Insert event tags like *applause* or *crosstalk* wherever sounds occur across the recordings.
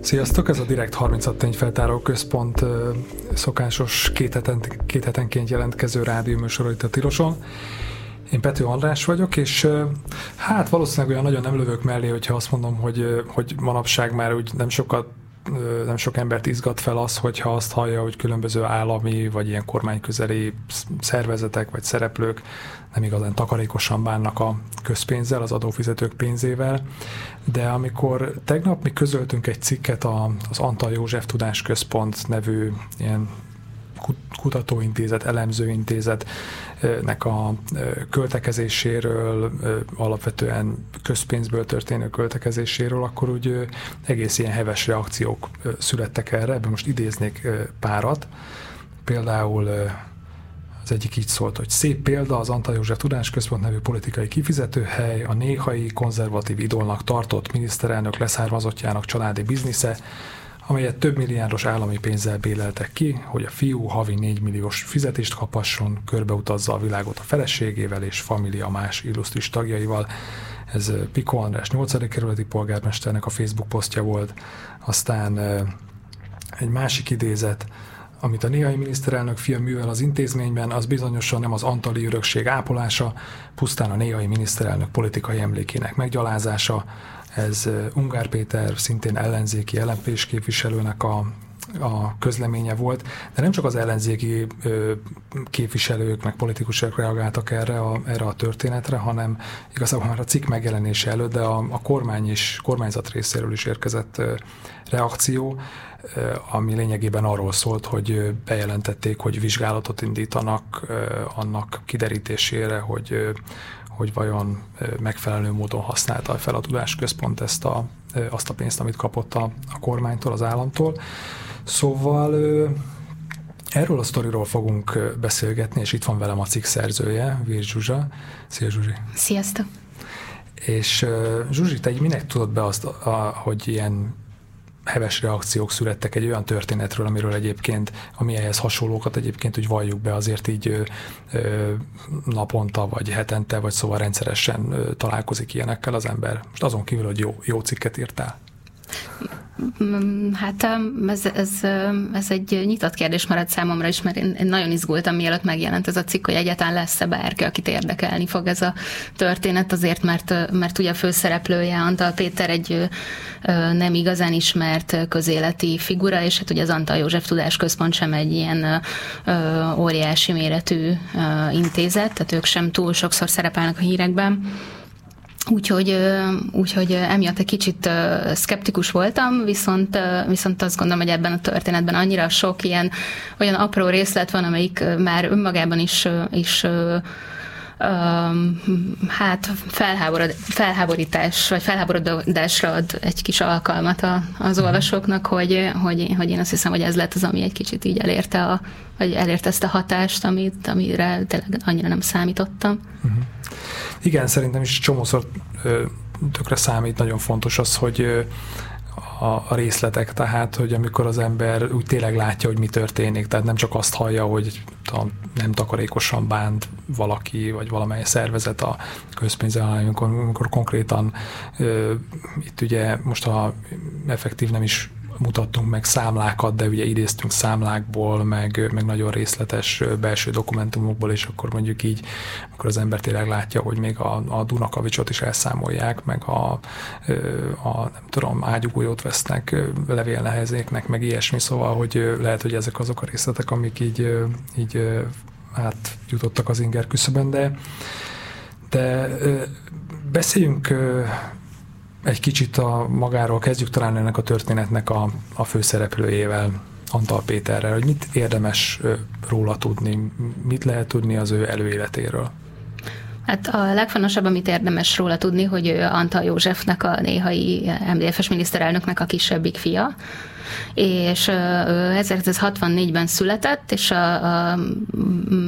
Sziasztok, ez a Direkt 36 tényfeltáró központ szokásos két, heten, két hetenként jelentkező rádióműsor itt a Tiloson. Én Pető András vagyok, és hát valószínűleg olyan nagyon nem lövök mellé, hogyha azt mondom, hogy, hogy manapság már úgy nem sokat nem sok embert izgat fel az, hogyha azt hallja, hogy különböző állami vagy ilyen kormányközeli szervezetek vagy szereplők nem igazán takarékosan bánnak a közpénzzel, az adófizetők pénzével, de amikor tegnap mi közöltünk egy cikket az Antal József Tudás Központ nevű ilyen kutatóintézet, elemzőintézetnek a költekezéséről, alapvetően közpénzből történő költekezéséről, akkor úgy egész ilyen heves reakciók születtek erre, ebben most idéznék párat. Például az egyik így szólt, hogy szép példa az Antal József Tudásközpont nevű politikai kifizetőhely, a néhai konzervatív idolnak tartott miniszterelnök leszármazottjának családi biznisze, amelyet több milliárdos állami pénzzel béleltek ki, hogy a fiú havi 4 milliós fizetést kapasson, körbeutazza a világot a feleségével és família más illusztris tagjaival. Ez Piko András 8. kerületi polgármesternek a Facebook posztja volt. Aztán egy másik idézet, amit a néhai miniszterelnök fia művel az intézményben, az bizonyosan nem az antali örökség ápolása, pusztán a néhai miniszterelnök politikai emlékének meggyalázása. Ez Ungár Péter, szintén ellenzéki lmp képviselőnek a, a közleménye volt, de nem csak az ellenzéki ö, képviselők, meg politikusok reagáltak erre a, erre a történetre, hanem igazából már a cikk megjelenése előtt, de a, a kormány is, kormányzat részéről is érkezett ö, reakció ami lényegében arról szólt, hogy bejelentették, hogy vizsgálatot indítanak annak kiderítésére, hogy, hogy vajon megfelelő módon használta fel a tudásközpont ezt a, azt a pénzt, amit kapott a, a kormánytól, az államtól. Szóval Erről a sztoriról fogunk beszélgetni, és itt van velem a cikk szerzője, Vír Zsuzsa. Szia Zsuzsi! Sziasztok! És Zsuzsi, te minek tudod be azt, a, hogy ilyen heves reakciók születtek egy olyan történetről, amiről egyébként, ami ehhez hasonlókat egyébként, hogy valljuk be, azért így ö, naponta, vagy hetente, vagy szóval rendszeresen ö, találkozik ilyenekkel az ember. Most azon kívül, hogy jó, jó cikket írtál. Mm, hát ez, ez, ez egy nyitott kérdés maradt számomra is, mert én, nagyon izgultam, mielőtt megjelent ez a cikk, hogy egyáltalán lesz-e bárki, akit érdekelni fog ez a történet, azért, mert, mert ugye a főszereplője Antal Péter egy nem igazán ismert közéleti figura, és hát ugye az Antal József Tudás Központ sem egy ilyen óriási méretű intézet, tehát ők sem túl sokszor szerepelnek a hírekben Úgyhogy, úgyhogy emiatt egy kicsit szkeptikus voltam, viszont, viszont azt gondolom, hogy ebben a történetben annyira sok ilyen olyan apró részlet van, amelyik már önmagában is, is hát felháborod, felháborítás, vagy felháborodásra ad egy kis alkalmat a, az mhm. olvasóknak, hogy, hogy, hogy én azt hiszem, hogy ez lett az, ami egy kicsit így elérte, a, vagy elérte ezt a hatást, amit, amire tényleg annyira nem számítottam. Uh-huh. Igen, szerintem is csomószor tökre számít, nagyon fontos az, hogy a, a részletek, tehát, hogy amikor az ember úgy tényleg látja, hogy mi történik, tehát nem csak azt hallja, hogy nem takarékosan bánt valaki, vagy valamely szervezet a közpénzzel, hanem amikor, amikor konkrétan ö, itt ugye most a effektív nem is mutattunk meg számlákat, de ugye idéztünk számlákból, meg, meg nagyon részletes belső dokumentumokból, és akkor mondjuk így, akkor az ember tényleg látja, hogy még a, a Dunakavicsot is elszámolják, meg a, a nem tudom, ágyugójót vesznek levélnehezéknek, meg ilyesmi, szóval, hogy lehet, hogy ezek azok a részletek, amik így, így hát jutottak az inger küszöbön, de, de beszéljünk egy kicsit a magáról kezdjük talán ennek a történetnek a, a főszereplőjével, Antal Péterrel, hogy mit érdemes róla tudni, mit lehet tudni az ő előéletéről. Hát a legfontosabb, amit érdemes róla tudni, hogy ő Antal Józsefnek, a néhai MDF-es miniszterelnöknek a kisebbik fia, és 1964-ben született, és a, a,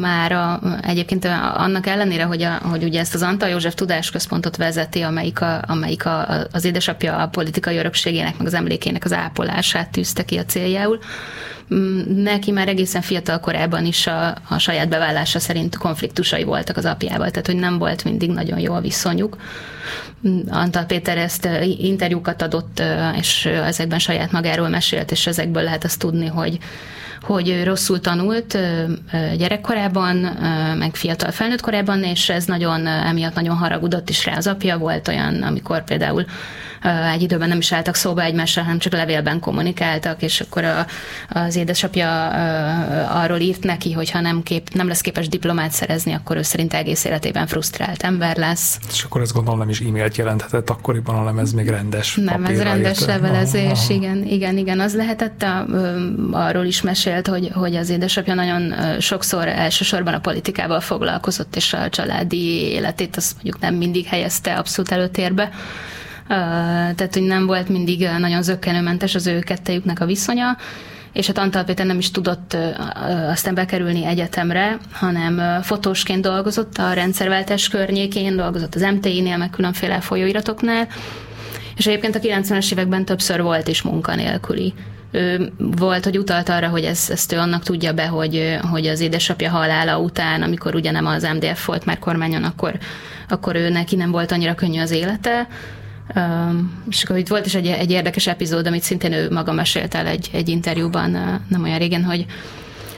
már a, egyébként annak ellenére, hogy, a, hogy ugye ezt az Antal József Tudásközpontot vezeti, amelyik, a, amelyik a, az édesapja a politikai örökségének, meg az emlékének az ápolását tűzte ki a céljául, Mm, neki már egészen fiatal korában is a, a saját bevállása szerint konfliktusai voltak az apjával, tehát hogy nem volt mindig nagyon jó a viszonyuk. Mm, Antal Péter ezt interjúkat adott, és ezekben saját magáról mesélt, és ezekből lehet azt tudni, hogy hogy rosszul tanult gyerekkorában, meg fiatal felnőtt korában, és ez nagyon, emiatt nagyon haragudott is rá az apja. Volt olyan, amikor például egy időben nem is álltak szóba egymással, hanem csak levélben kommunikáltak, és akkor a, az édesapja arról írt neki, hogy ha nem, kép, nem lesz képes diplomát szerezni, akkor ő szerint egész életében frusztrált ember lesz. És akkor ez gondolom nem is e-mailt jelenthetett akkoriban, hanem ez még rendes Nem, ez rendes levelezés, igen, igen, igen, az lehetett, a, arról is mesélt, hogy, hogy az édesapja nagyon sokszor elsősorban a politikával foglalkozott, és a családi életét azt mondjuk nem mindig helyezte abszolút előtérbe tehát hogy nem volt mindig nagyon zöggenőmentes az ő kettejüknek a viszonya, és hát Antal Péter nem is tudott aztán bekerülni egyetemre, hanem fotósként dolgozott a rendszerváltás környékén, dolgozott az MTI-nél, meg különféle folyóiratoknál, és egyébként a 90-es években többször volt is munkanélküli. Volt, hogy utalt arra, hogy ezt, ezt ő annak tudja be, hogy, hogy az édesapja halála után, amikor ugye nem az MDF volt már kormányon, akkor, akkor ő neki nem volt annyira könnyű az élete, és akkor itt volt is egy, egy érdekes epizód, amit szintén ő maga mesélt el egy, egy interjúban nem olyan régen, hogy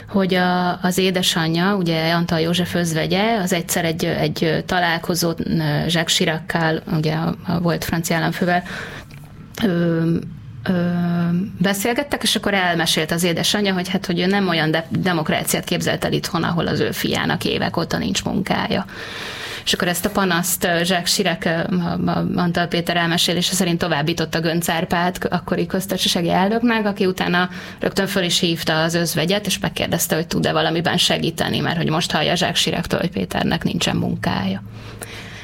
hogy a, az édesanyja, ugye Antal József özvegye, az egyszer egy, egy találkozót Jacques Chirac-kal, ugye a, a volt francia államfővel, ö, beszélgettek, és akkor elmesélt az édesanyja, hogy hát, hogy ő nem olyan de- demokráciát képzelt el itthon, ahol az ő fiának évek óta nincs munkája. És akkor ezt a panaszt Zsák Sirek, Antal Péter elmesélése szerint továbbította Gönc Árpád, akkori köztársasági elnöknek, aki utána rögtön föl is hívta az özvegyet, és megkérdezte, hogy tud-e valamiben segíteni, mert hogy most hallja Zsák Sirektől, hogy Péternek nincsen munkája.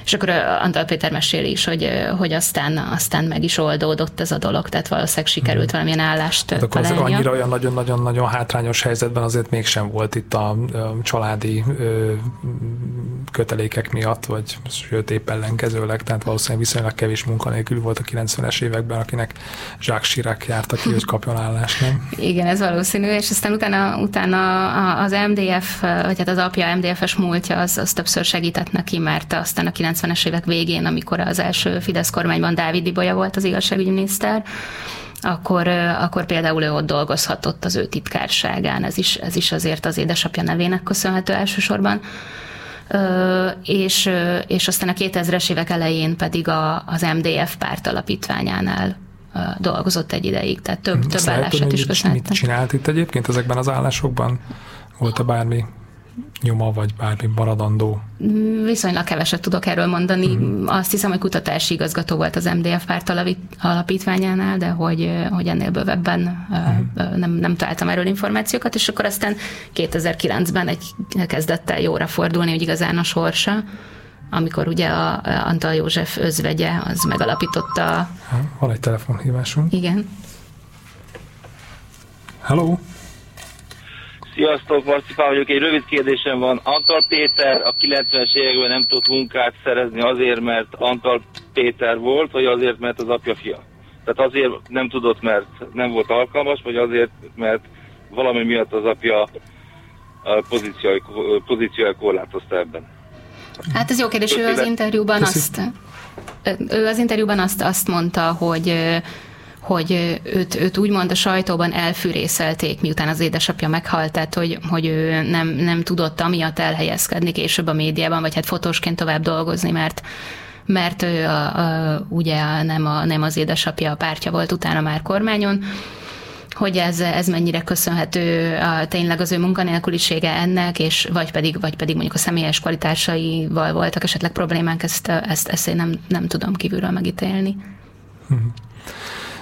És akkor Antal Péter meséli is, hogy, hogy aztán, aztán meg is oldódott ez a dolog, tehát valószínűleg sikerült hmm. valamilyen állást hát akkor az annyira olyan nagyon-nagyon-nagyon hátrányos helyzetben azért mégsem volt itt a, a családi ö, kötelékek miatt, vagy sőt épp ellenkezőleg, tehát valószínűleg viszonylag kevés munkanélkül volt a 90-es években, akinek Zsák Sirák járta ki, hogy kapjon állást, nem? *laughs* Igen, ez valószínű, és aztán utána, utána az MDF, vagy hát az apja MDF-es múltja, az, az többször segített neki, mert aztán a 90-es évek végén, amikor az első Fidesz kormányban Dávid Ibolya volt az igazságügyminiszter, akkor, akkor például ő ott dolgozhatott az ő titkárságán, ez is, ez is azért az édesapja nevének köszönhető elsősorban. És, és aztán a 2000-es évek elején pedig a, az MDF párt alapítványánál dolgozott egy ideig, tehát több, több állását is köszönhettem. Mit csinált itt egyébként ezekben az állásokban? Volt-e bármi nyoma, vagy bármi maradandó? Viszonylag keveset tudok erről mondani. Mm. Azt hiszem, hogy kutatási igazgató volt az MDF párt alapítványánál, de hogy, hogy ennél bővebben mm. nem, nem találtam erről információkat, és akkor aztán 2009-ben egy kezdett el jóra fordulni, hogy igazán a sorsa, amikor ugye a Antal József özvegye az megalapította. Ha, van egy telefonhívásunk. Igen. Hello! Sziasztok, Marcipán vagyok. Egy rövid kérdésem van. Antal Péter a 90-es években nem tudott munkát szerezni azért, mert Antal Péter volt, vagy azért, mert az apja fia? Tehát azért nem tudott, mert nem volt alkalmas, vagy azért, mert valami miatt az apja pozíciója korlátozta ebben? Hát ez jó kérdés. Ő az interjúban azt, ő az interjúban azt, azt mondta, hogy hogy őt, őt úgymond a sajtóban elfűrészelték, miután az édesapja meghalt, tehát hogy, hogy ő nem, nem tudott amiatt elhelyezkedni később a médiában, vagy hát fotósként tovább dolgozni, mert mert ő a, a, ugye nem, a, nem az édesapja a pártja volt utána már kormányon, hogy ez, ez mennyire köszönhető a, tényleg az ő munkanélkülisége ennek, és vagy pedig, vagy pedig mondjuk a személyes kvalitásaival voltak esetleg problémánk, ezt, ezt, ezt én nem, nem tudom kívülről megítélni. Uh-huh.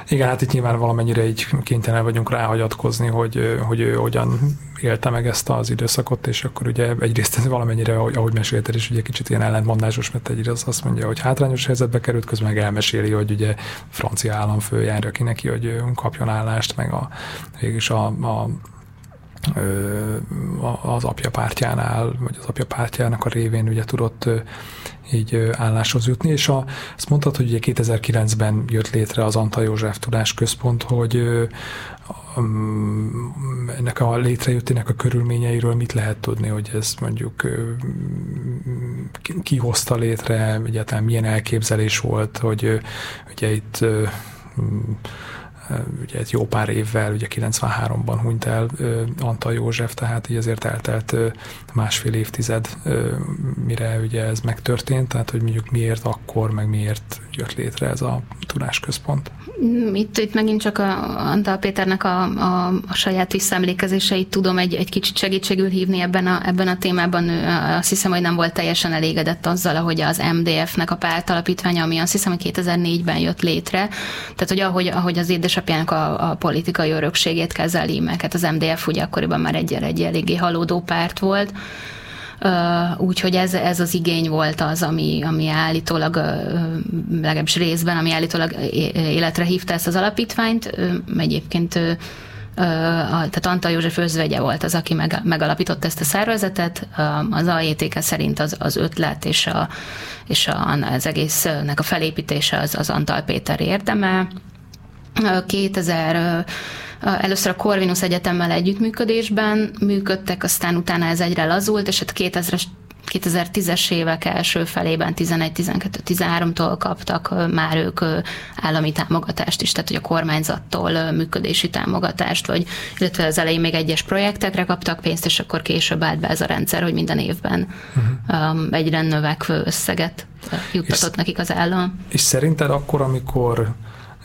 Igen, hát itt nyilván valamennyire így kénytelen vagyunk ráhagyatkozni, hogy, hogy ő hogyan élte meg ezt az időszakot, és akkor ugye egyrészt ez valamennyire, ahogy, mesélted is, ugye kicsit ilyen ellentmondásos, mert egyrészt az azt mondja, hogy hátrányos helyzetbe került, közben meg elmeséli, hogy ugye francia államfő járja ki neki, hogy kapjon állást, meg a, végülis a, a az apja pártjánál, vagy az apja pártjának a révén ugye tudott így álláshoz jutni, és a, azt mondtad, hogy ugye 2009-ben jött létre az Antal József Tudás Központ, hogy ennek a létrejöttének a körülményeiről mit lehet tudni, hogy ez mondjuk ki hozta létre, egyáltalán milyen elképzelés volt, hogy ugye itt ugye egy jó pár évvel, ugye 93-ban hunyt el Antal József, tehát így azért eltelt másfél évtized, mire ugye ez megtörtént, tehát hogy mondjuk miért akkor, meg miért jött létre ez a tudásközpont. Itt, itt megint csak a Antal Péternek a, a, a saját visszaemlékezéseit tudom egy, egy kicsit segítségül hívni ebben a, ebben a témában. Ő azt hiszem, hogy nem volt teljesen elégedett azzal, ahogy az MDF-nek a pártalapítványa, ami azt hiszem, hogy 2004-ben jött létre. Tehát, hogy ahogy, ahogy az édesapjának a, a politikai örökségét kezeli, meg hát az MDF ugye akkoriban már egy, egy eléggé halódó párt volt, Úgyhogy ez, ez az igény volt az, ami, ami állítólag, legalábbis részben, ami állítólag életre hívta ezt az alapítványt. Egyébként tehát Antal József özvegye volt az, aki megalapította ezt a szervezetet. Az AJTK szerint az, az ötlet és, a, és a, az egésznek a felépítése az, az Antal Péter érdeme. 2000 Először a Corvinus Egyetemmel együttműködésben működtek, aztán utána ez egyre lazult, és hát 2000 2010-es évek első felében 11-12-13-tól kaptak már ők állami támogatást is, tehát hogy a kormányzattól működési támogatást, vagy illetve az elején még egyes projektekre kaptak pénzt, és akkor később állt be ez a rendszer, hogy minden évben uh-huh. egyre növekvő összeget juttatott és, nekik az állam. És szerinted akkor, amikor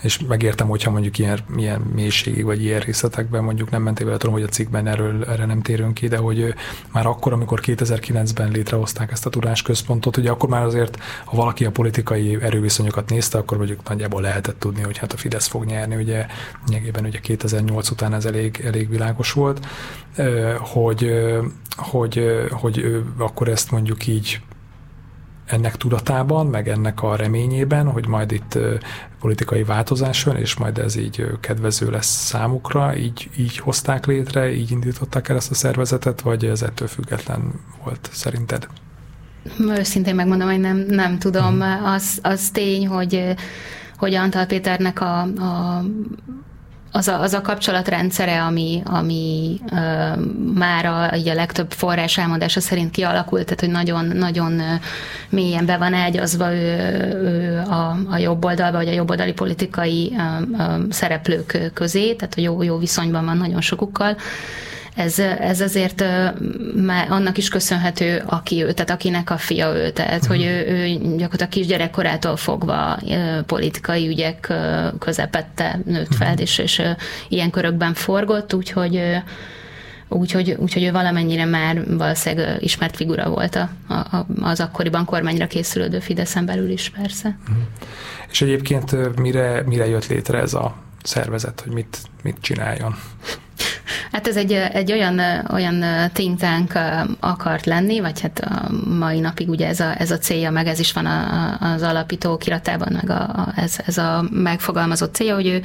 és megértem, hogyha mondjuk ilyen, ilyen mélységig, vagy ilyen részletekben mondjuk nem mentél vele, tudom, hogy a cikkben erről, erre nem térünk ki, de hogy már akkor, amikor 2009-ben létrehozták ezt a tudásközpontot, ugye akkor már azért, ha valaki a politikai erőviszonyokat nézte, akkor mondjuk nagyjából lehetett tudni, hogy hát a Fidesz fog nyerni, ugye nyilván ugye 2008 után ez elég, elég világos volt, hogy, hogy, hogy akkor ezt mondjuk így ennek tudatában, meg ennek a reményében, hogy majd itt politikai változás jön, és majd ez így kedvező lesz számukra, így, így hozták létre, így indították el ezt a szervezetet, vagy ez ettől független volt szerinted? Őszintén megmondom, hogy nem, nem tudom. Hmm. Az, az tény, hogy hogy Antal Péternek a, a az a, az a kapcsolatrendszere, ami, ami már a, a legtöbb forrás elmondása szerint kialakult, tehát hogy nagyon, nagyon uh, mélyen be van ágyazva ő, ő a, a jobb oldalba, vagy a jobboldali politikai uh, uh, szereplők közé, tehát hogy jó, jó viszonyban van nagyon sokukkal. Ez, ez azért már annak is köszönhető, aki ő, tehát akinek a fia ő, tehát hogy ő, ő gyakorlatilag kisgyerekkorától fogva politikai ügyek közepette nőtt fel, és, és ilyen körökben forgott, úgyhogy Úgyhogy, úgyhogy ő valamennyire már valószínűleg ismert figura volt a, a, az akkoriban kormányra készülődő Fideszen belül is persze. Mhm. És egyébként mire, mire jött létre ez a szervezet, hogy mit, mit csináljon? Hát ez egy, egy olyan, olyan think tank akart lenni, vagy hát a mai napig ugye ez a, ez a célja, meg ez is van a, az alapító kiratában, meg a, a, ez, ez a megfogalmazott célja, hogy ő,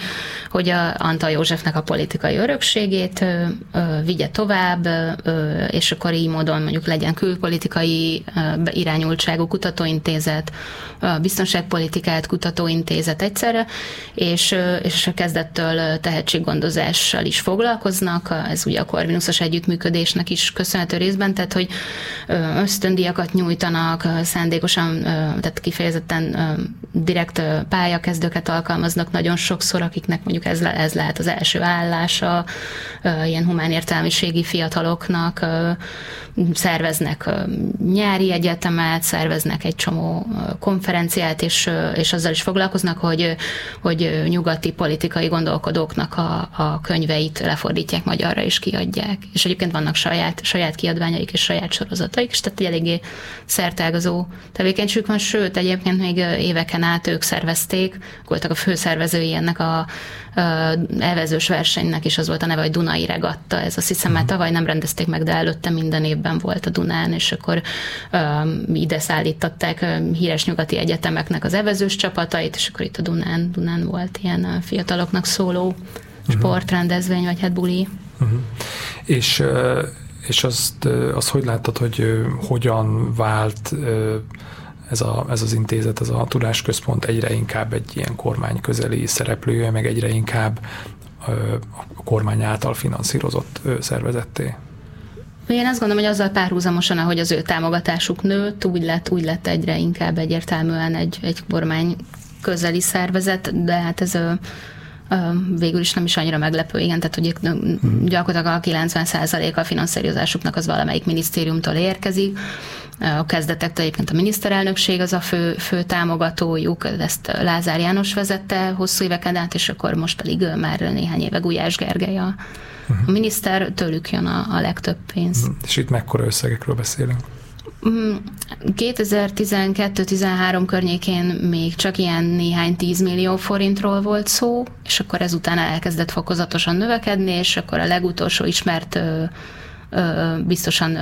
hogy a Antal Józsefnek a politikai örökségét ö, ö, vigye tovább, ö, és akkor így módon mondjuk legyen külpolitikai ö, irányultságú kutatóintézet, biztonságpolitikát kutatóintézet egyszerre, és, és a kezdettől tehetséggondozással is foglalkoznak, ez ugye a Corvinusos együttműködésnek is köszönhető részben, tehát hogy ösztöndiakat nyújtanak, szándékosan, tehát kifejezetten direkt pályakezdőket alkalmaznak nagyon sokszor, akiknek mondjuk ez, le, ez lehet az első állása, ilyen humán értelmiségi fiataloknak, szerveznek nyári egyetemet, szerveznek egy csomó konferenciát, és, és azzal is foglalkoznak, hogy, hogy nyugati politikai gondolkodóknak a, a könyveit lefordítják magyar magyarra is kiadják. És egyébként vannak saját, saját kiadványaik és saját sorozataik, és tehát egy eléggé szertágazó tevékenységük van, sőt, egyébként még éveken át ők szervezték, voltak a főszervezői ennek a, elvezős versenynek is az volt a neve, hogy Dunai Regatta. Ez azt hiszem már mhm. tavaly nem rendezték meg, de előtte minden évben volt a Dunán, és akkor um, ide szállították um, híres nyugati egyetemeknek az evezős csapatait, és akkor itt a Dunán, Dunán volt ilyen fiataloknak szóló uh-huh. sportrendezvény, vagy hát buli. Uh-huh. És és azt, azt hogy láttad, hogy hogyan vált ez, a, ez az intézet, ez a tudásközpont egyre inkább egy ilyen kormány közeli szereplője, meg egyre inkább a kormány által finanszírozott szervezetté? Én azt gondolom, hogy azzal párhuzamosan, ahogy az ő támogatásuk nőtt, úgy lett, úgy lett egyre inkább egyértelműen egy, egy kormány közeli szervezet, de hát ez a végül is nem is annyira meglepő, igen, tehát hogy gyakorlatilag a 90% a finanszírozásuknak az valamelyik minisztériumtól érkezik, a kezdetektől egyébként a miniszterelnökség az a fő, fő támogatójuk, ezt Lázár János vezette hosszú éveken át, és akkor most pedig már néhány éve Gulyás Gergely a, a miniszter, tőlük jön a, a legtöbb pénz. Uh-huh. És itt mekkora összegekről beszélünk? 2012-13 környékén még csak ilyen néhány 10 millió forintról volt szó, és akkor ezután elkezdett fokozatosan növekedni, és akkor a legutolsó ismert biztosan,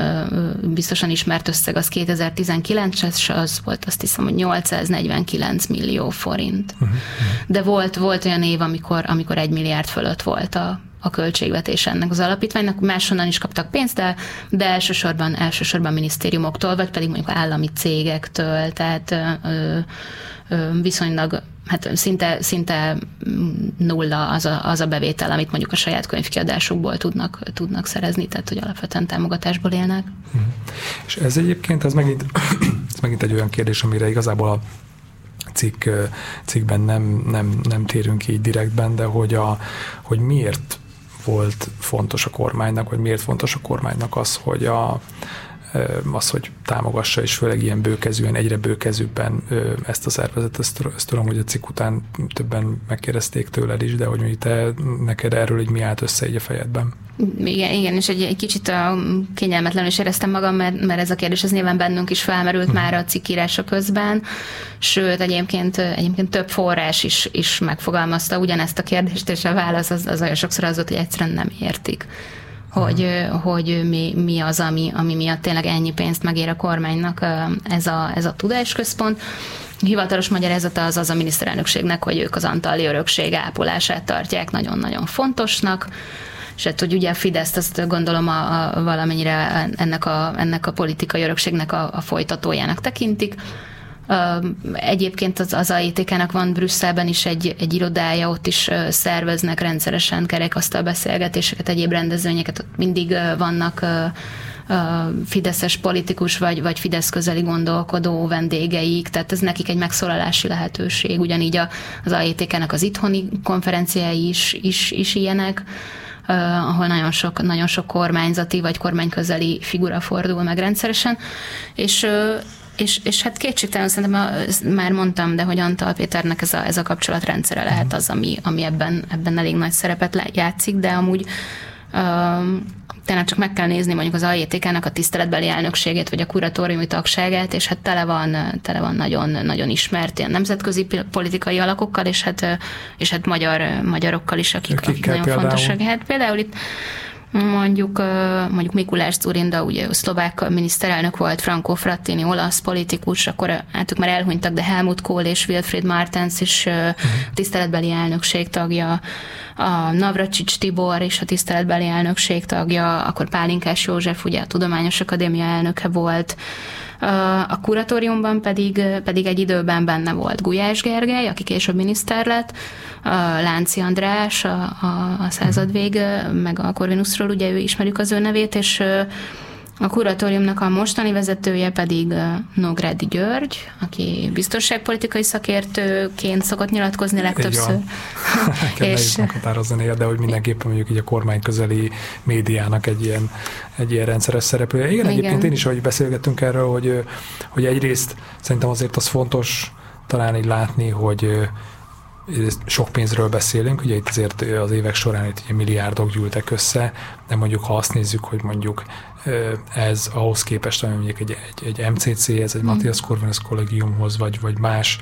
biztosan ismert összeg az 2019-es, az volt azt hiszem, hogy 849 millió forint. Uh-huh. De volt, volt olyan év, amikor, amikor egy milliárd fölött volt a, a költségvetés ennek az alapítványnak, máshonnan is kaptak pénzt, de, de elsősorban, elsősorban minisztériumoktól, vagy pedig mondjuk állami cégektől, tehát ö, ö, viszonylag hát szinte, szinte nulla az a, az a bevétel, amit mondjuk a saját könyvkiadásukból tudnak, tudnak szerezni, tehát hogy alapvetően támogatásból élnek. Mhm. És ez egyébként, ez megint, *clears throat* ez megint egy olyan kérdés, amire igazából a cikk, cikkben nem, nem, nem térünk így direktben, de hogy, a, hogy miért volt fontos a kormánynak, vagy miért fontos a kormánynak az, hogy a, az, hogy támogassa, és főleg ilyen bőkezűen, egyre bőkezűbben ezt a szervezetet. Ezt, ezt tudom, hogy a cikk után többen megkérdezték tőled is, de hogy te neked erről így mi állt össze egy a fejedben? Igen, igen, és egy, egy kicsit a kényelmetlenül is éreztem magam, mert, mert ez a kérdés az nyilván bennünk is felmerült hmm. már a cikkírása közben, sőt egyébként, egyébként több forrás is, is megfogalmazta ugyanezt a kérdést, és a válasz az, az olyan sokszor az volt, hogy egyszerűen nem értik hogy, hogy mi, mi az, ami, ami miatt tényleg ennyi pénzt megér a kormánynak ez a, ez a tudásközpont. Hivatalos magyarázata az az a miniszterelnökségnek, hogy ők az antali örökség ápolását tartják nagyon-nagyon fontosnak, és hát, hogy ugye a Fidesz, azt gondolom a, a valamennyire ennek a, ennek a politikai örökségnek a, a folytatójának tekintik. Egyébként az, az AITK-nak van Brüsszelben is egy, egy irodája, ott is szerveznek rendszeresen kerekasztal beszélgetéseket, egyéb rendezvényeket, ott mindig vannak fideszes politikus vagy, vagy Fidesz közeli gondolkodó vendégeik, tehát ez nekik egy megszólalási lehetőség. Ugyanígy az AITK-nek az itthoni konferenciái is, is, is ilyenek, ahol nagyon sok, nagyon sok kormányzati vagy kormányközeli figura fordul meg rendszeresen, és és, és hát kétségtelen szerintem már mondtam, de hogy Antal Péternek ez a, ez a kapcsolatrendszere lehet az, ami, ami ebben, ebben elég nagy szerepet játszik, de amúgy um, tényleg csak meg kell nézni mondjuk az AJTK-nak a tiszteletbeli elnökségét, vagy a kuratóriumi tagságát, és hát tele van, tele van nagyon, nagyon ismert ilyen nemzetközi politikai alakokkal, és hát, és hát magyar, magyarokkal is, akik, akik nagyon például? fontosak. Hát például itt Mondjuk, mondjuk Mikulás Zurinda, ugye szlovák miniszterelnök volt, Franco Frattini, olasz politikus, akkor hát ők már elhunytak, de Helmut Kohl és Wilfried Martens is uh-huh. tiszteletbeli elnökség tagja, a Navracsics Tibor és a tiszteletbeli elnökség tagja, akkor Pálinkás József, ugye a Tudományos Akadémia elnöke volt, a kuratóriumban pedig, pedig egy időben benne volt Gulyás Gergely, aki később miniszter lett, Lánci András, a, a, a századvég, meg a Corvinusról, ugye ő ismerjük az ő nevét, és a kuratóriumnak a mostani vezetője pedig Nógrádi György, aki biztonságpolitikai szakértőként szokott nyilatkozni legtöbbször. *laughs* és meghatározni, de hogy mindenképpen mondjuk így a kormány közeli médiának egy ilyen, egy ilyen rendszeres szereplője. Igen, Igen, egyébként én is, ahogy beszélgettünk erről, hogy, hogy egyrészt szerintem azért az fontos talán így látni, hogy sok pénzről beszélünk, ugye itt azért az évek során itt ugye milliárdok gyűltek össze, de mondjuk ha azt nézzük, hogy mondjuk ez ahhoz képest, ami mondjuk egy, egy, egy MCC, ez egy mm. Matthias Corvinus kollégiumhoz, vagy, vagy más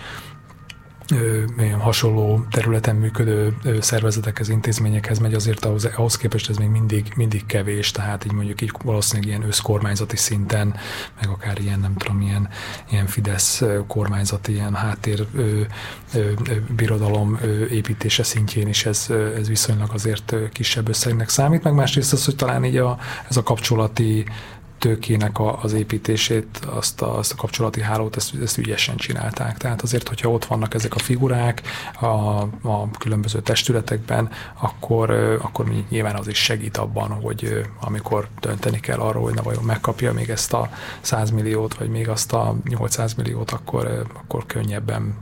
hasonló területen működő szervezetekhez, intézményekhez megy, azért ahhoz, ahhoz képest ez még mindig, mindig kevés, tehát így mondjuk így valószínűleg ilyen összkormányzati szinten, meg akár ilyen, nem tudom, ilyen, ilyen Fidesz kormányzati, ilyen háttér ö, ö, birodalom építése szintjén is ez, ez viszonylag azért kisebb összegnek számít, meg másrészt az, hogy talán így a, ez a kapcsolati tőkének a, az építését, azt a, azt a kapcsolati hálót, ezt, ezt ügyesen csinálták. Tehát azért, hogyha ott vannak ezek a figurák a, a különböző testületekben, akkor, akkor nyilván az is segít abban, hogy amikor dönteni kell arról, hogy na vajon megkapja még ezt a 100 milliót, vagy még azt a 800 milliót, akkor, akkor könnyebben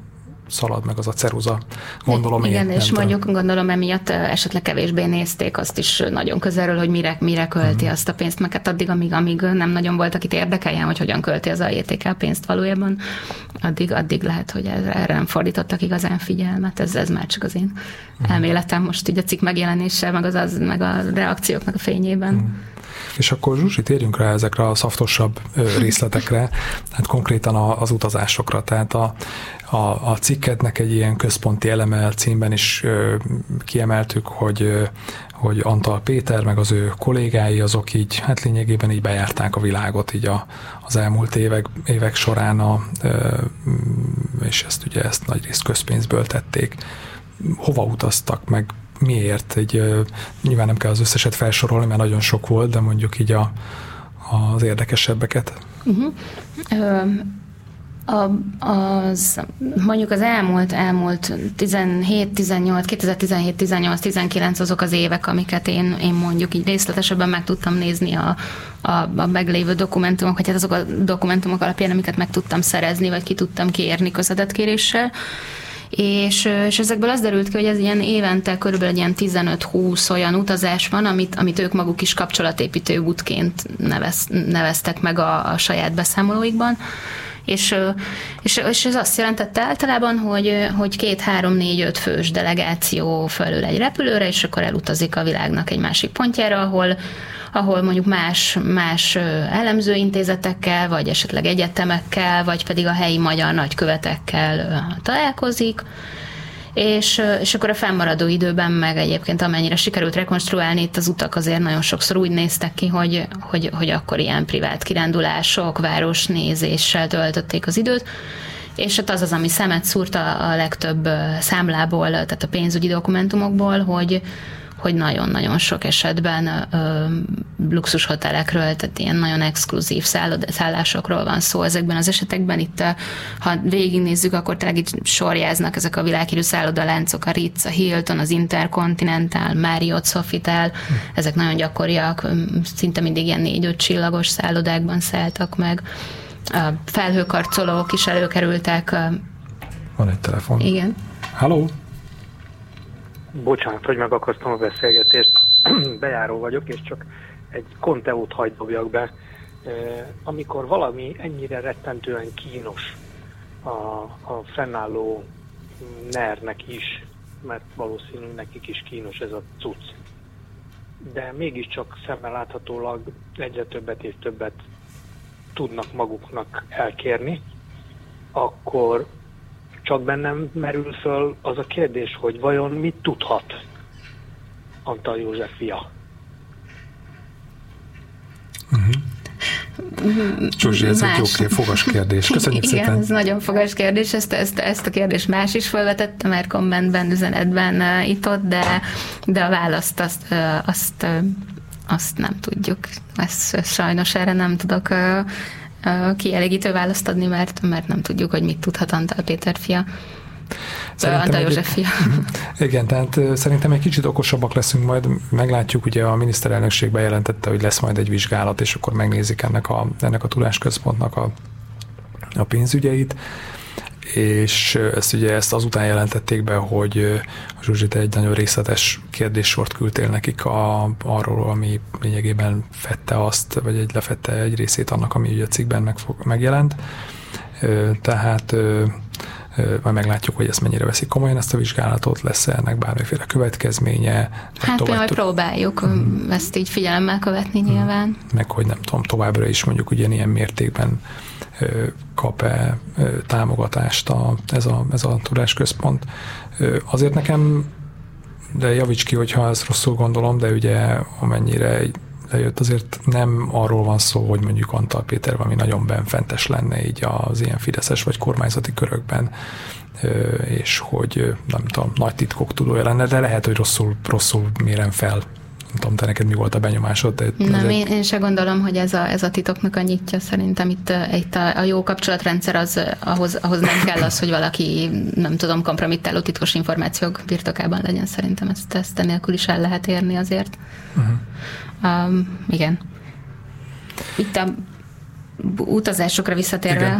szalad meg az a ceruza, gondolom Igen, én. és mondjuk tudom. gondolom emiatt esetleg kevésbé nézték azt is nagyon közelről, hogy mire, mire költi mm. azt a pénzt, mert hát addig, amíg, amíg nem nagyon volt, akit érdekeljen, hogy hogyan költi az a pénzt valójában, addig, addig lehet, hogy erre nem fordítottak igazán figyelmet, ez, ez már csak az én mm. elméletem most így a cikk megjelenése, meg, az, az, meg a reakcióknak a fényében. Mm. És akkor Zsuzsi, térjünk rá ezekre a szaftosabb *laughs* részletekre, hát konkrétan az utazásokra. Tehát a, a, a cikketnek egy ilyen központi eleme címben is ö, kiemeltük, hogy hogy Antal Péter, meg az ő kollégái, azok így, hát lényegében így bejárták a világot így a, az elmúlt évek, évek során, a, ö, és ezt ugye ezt nagy részt közpénzből tették. Hova utaztak, meg miért? Egy, nyilván nem kell az összeset felsorolni, mert nagyon sok volt, de mondjuk így a, az érdekesebbeket. Uh-huh. A, az, mondjuk az elmúlt, elmúlt 17, 18, 2017, 18, 19 azok az évek, amiket én, én mondjuk így részletesebben meg tudtam nézni a, a, a meglévő dokumentumok, vagy hát azok a dokumentumok alapján, amiket meg tudtam szerezni, vagy ki tudtam kérni közedetkéréssel és, és ezekből az derült ki, hogy ez ilyen évente körülbelül ilyen 15-20 olyan utazás van, amit, amit ők maguk is kapcsolatépítő útként nevez, neveztek meg a, a saját beszámolóikban. És, és, és ez azt jelentette általában, hogy, hogy két, három, négy, öt fős delegáció felül egy repülőre, és akkor elutazik a világnak egy másik pontjára, ahol, ahol mondjuk más, más elemzőintézetekkel, vagy esetleg egyetemekkel, vagy pedig a helyi magyar nagykövetekkel találkozik, és, és akkor a fennmaradó időben meg egyébként amennyire sikerült rekonstruálni, itt az utak azért nagyon sokszor úgy néztek ki, hogy, hogy, hogy akkor ilyen privát kirándulások, városnézéssel töltötték az időt, és hát az az, ami szemet szúrt a, a legtöbb számlából, tehát a pénzügyi dokumentumokból, hogy, hogy nagyon-nagyon sok esetben ö, luxushotelekről, tehát ilyen nagyon exkluzív szállod, szállásokról van szó ezekben az esetekben. Itt, ha végignézzük, akkor tényleg itt sorjáznak ezek a világhírű szállodaláncok, a Ritz, a Hilton, az Intercontinental, Marriott, Sofitel, hm. ezek nagyon gyakoriak, szinte mindig ilyen négy-öt csillagos szállodákban szálltak meg. A felhőkarcolók is előkerültek. Van egy telefon. Igen. Halló? Bocsánat, hogy megakasztom a beszélgetést. *clears throat* Bejáró vagyok, és csak egy konteót hagyd be. Amikor valami ennyire rettentően kínos a, a fennálló nernek is, mert valószínűleg nekik is kínos ez a cucc, de mégiscsak szemmel láthatólag egyre többet és többet tudnak maguknak elkérni, akkor csak bennem merül föl az a kérdés, hogy vajon mit tudhat Antal József fia. Uh-huh. Zsuzsi, ez más. egy jó fogas kérdés. Köszönjük Igen, szépen. ez nagyon fogas kérdés. Ezt, ezt, ezt a kérdést más is felvetette már kommentben, üzenetben uh, itt ott, de, de a választ azt, uh, azt, uh, azt nem tudjuk. Ezt, sajnos erre nem tudok uh, kielégítő választ adni, mert, mert nem tudjuk, hogy mit tudhat Antal Péter fia. Szerintem Antal József fia. *laughs* Igen, tehát szerintem egy kicsit okosabbak leszünk majd, meglátjuk, ugye a miniszterelnökség bejelentette, hogy lesz majd egy vizsgálat, és akkor megnézik ennek a, ennek a tudásközpontnak a, a pénzügyeit és ezt ugye ezt azután jelentették be, hogy a Zsuzsi, te egy nagyon részletes kérdéssort küldtél nekik a, arról, ami lényegében fette azt, vagy egy lefette egy részét annak, ami ugye a cikkben meg, megjelent. Tehát majd meglátjuk, hogy ezt mennyire veszik komolyan ezt a vizsgálatot, lesz -e ennek bármiféle következménye. Hát tovább majd próbáljuk hmm. ezt így figyelemmel követni hmm. nyilván. Meg hogy nem tudom, továbbra is mondjuk ugyanilyen mértékben kap-e támogatást a, ez, a, ez a tudásközpont. Azért nekem, de javíts ki, hogyha ezt rosszul gondolom, de ugye amennyire lejött, azért nem arról van szó, hogy mondjuk Antal Péter valami nagyon benfentes lenne így az ilyen fideszes vagy kormányzati körökben, és hogy nem tudom, nagy titkok tudója lenne, de lehet, hogy rosszul, rosszul mérem fel nem tudom, te neked mi volt a benyomásod? De nem, egy... én, én se gondolom, hogy ez a, ez a titoknak a nyitja. Szerintem itt, itt a, a jó kapcsolatrendszer az, ahhoz, ahhoz nem kell az, hogy valaki, nem tudom, kompromittáló titkos információk birtokában legyen. Szerintem ezt, ezt enélkül is el lehet érni azért. Uh-huh. Um, igen. Itt a utazásokra visszatérve,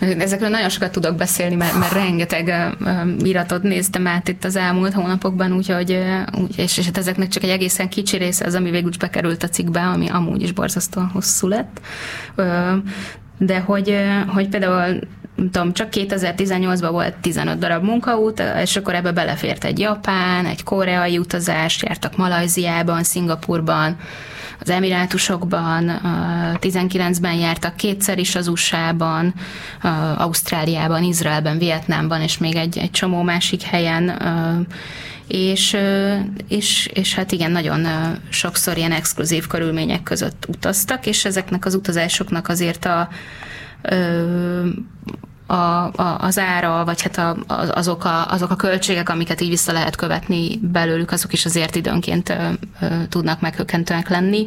Igen. *laughs* ezekről nagyon sokat tudok beszélni, mert, mert rengeteg iratot néztem át itt az elmúlt hónapokban, úgyhogy, úgy, és, és hát ezeknek csak egy egészen kicsi része az, ami végül is bekerült a cikkbe, ami amúgy is borzasztóan hosszú lett. De hogy, hogy például tudom, csak 2018-ban volt 15 darab munkaút, és akkor ebbe belefért egy japán, egy koreai utazás, jártak Malajziában, Szingapurban, az Emirátusokban, 19-ben jártak kétszer is az USA-ban, Ausztráliában, Izraelben, Vietnámban, és még egy, egy csomó másik helyen, és, és, és hát igen, nagyon sokszor ilyen exkluzív körülmények között utaztak, és ezeknek az utazásoknak azért a a, a, az ára, vagy hát a, azok, a, azok a költségek, amiket így vissza lehet követni belőlük, azok is azért időnként ö, ö, tudnak meghökkentőek lenni.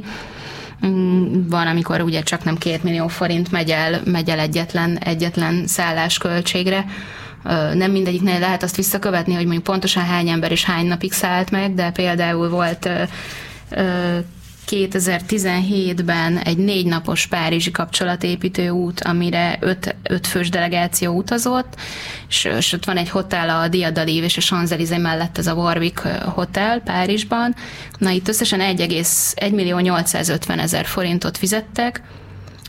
Mm, van, amikor ugye csak nem két millió forint megy el, megy el egyetlen, egyetlen szállásköltségre. Nem mindegyiknél lehet azt visszakövetni, hogy mondjuk pontosan hány ember és hány napig szállt meg, de például volt 2017-ben egy négy napos Párizsi kapcsolatépítő út, amire öt, öt fős delegáció utazott, és, és ott van egy hotel a Diadaliv és a Champs-Élysées mellett ez a Warwick Hotel Párizsban. Na itt összesen 1,1 millió 850 ezer forintot fizettek,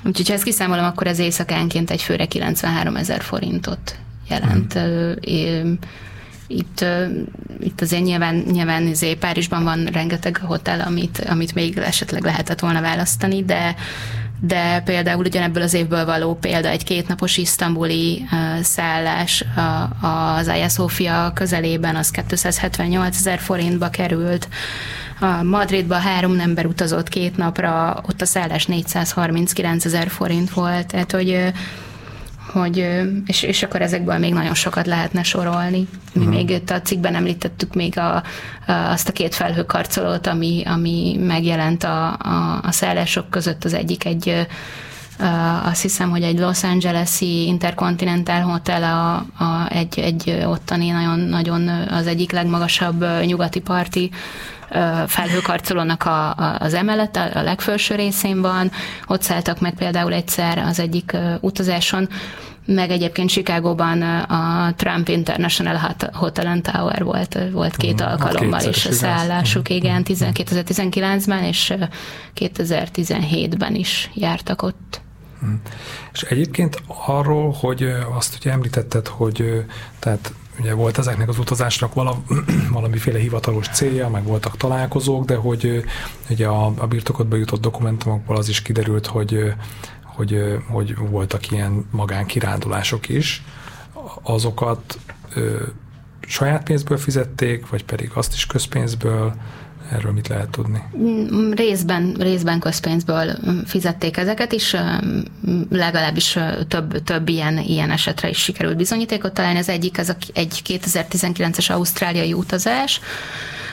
úgyhogy ha ezt kiszámolom, akkor ez éjszakánként egy főre 93 ezer forintot jelent. Hmm itt, itt azért nyilván, nyilván azért Párizsban van rengeteg hotel, amit, amit még esetleg lehetett volna választani, de de például ugyanebből az évből való példa egy kétnapos isztambuli szállás uh, az Aya Sofia közelében, az 278 ezer forintba került. A Madridba három ember utazott két napra, ott a szállás 439 ezer forint volt, tehát hogy hogy, és, és akkor ezekből még nagyon sokat lehetne sorolni. Mi uh-huh. még itt a cikkben említettük még a, azt a két felhőkarcolót, ami, ami megjelent a, a, a szállások között. Az egyik egy azt hiszem, hogy egy Los Angeles-i Intercontinental Hotel a, a, egy, egy ottani nagyon, nagyon az egyik legmagasabb nyugati parti felhőkarcolónak a, a, az emelet, a, a legfelső részén van, ott szálltak meg például egyszer az egyik utazáson, meg egyébként Chicagóban a Trump International Hotel and Tower volt, volt két uh, alkalommal, és a szállásuk, uh, igen, 2019-ben és 2017-ben is jártak ott. És egyébként arról, hogy azt ugye említetted, hogy tehát ugye volt ezeknek az utazásnak vala, *clears throat* valamiféle hivatalos célja, meg voltak találkozók, de hogy ugye a, a birtokodba jutott dokumentumokból az is kiderült, hogy, hogy, hogy voltak ilyen magánkirándulások is. Azokat ö, saját pénzből fizették, vagy pedig azt is közpénzből, Erről mit lehet tudni? Mm, részben, részben közpénzből fizették ezeket is, legalábbis több, több ilyen, ilyen esetre is sikerült bizonyítékot találni. Az egyik az a, egy 2019-es ausztráliai utazás,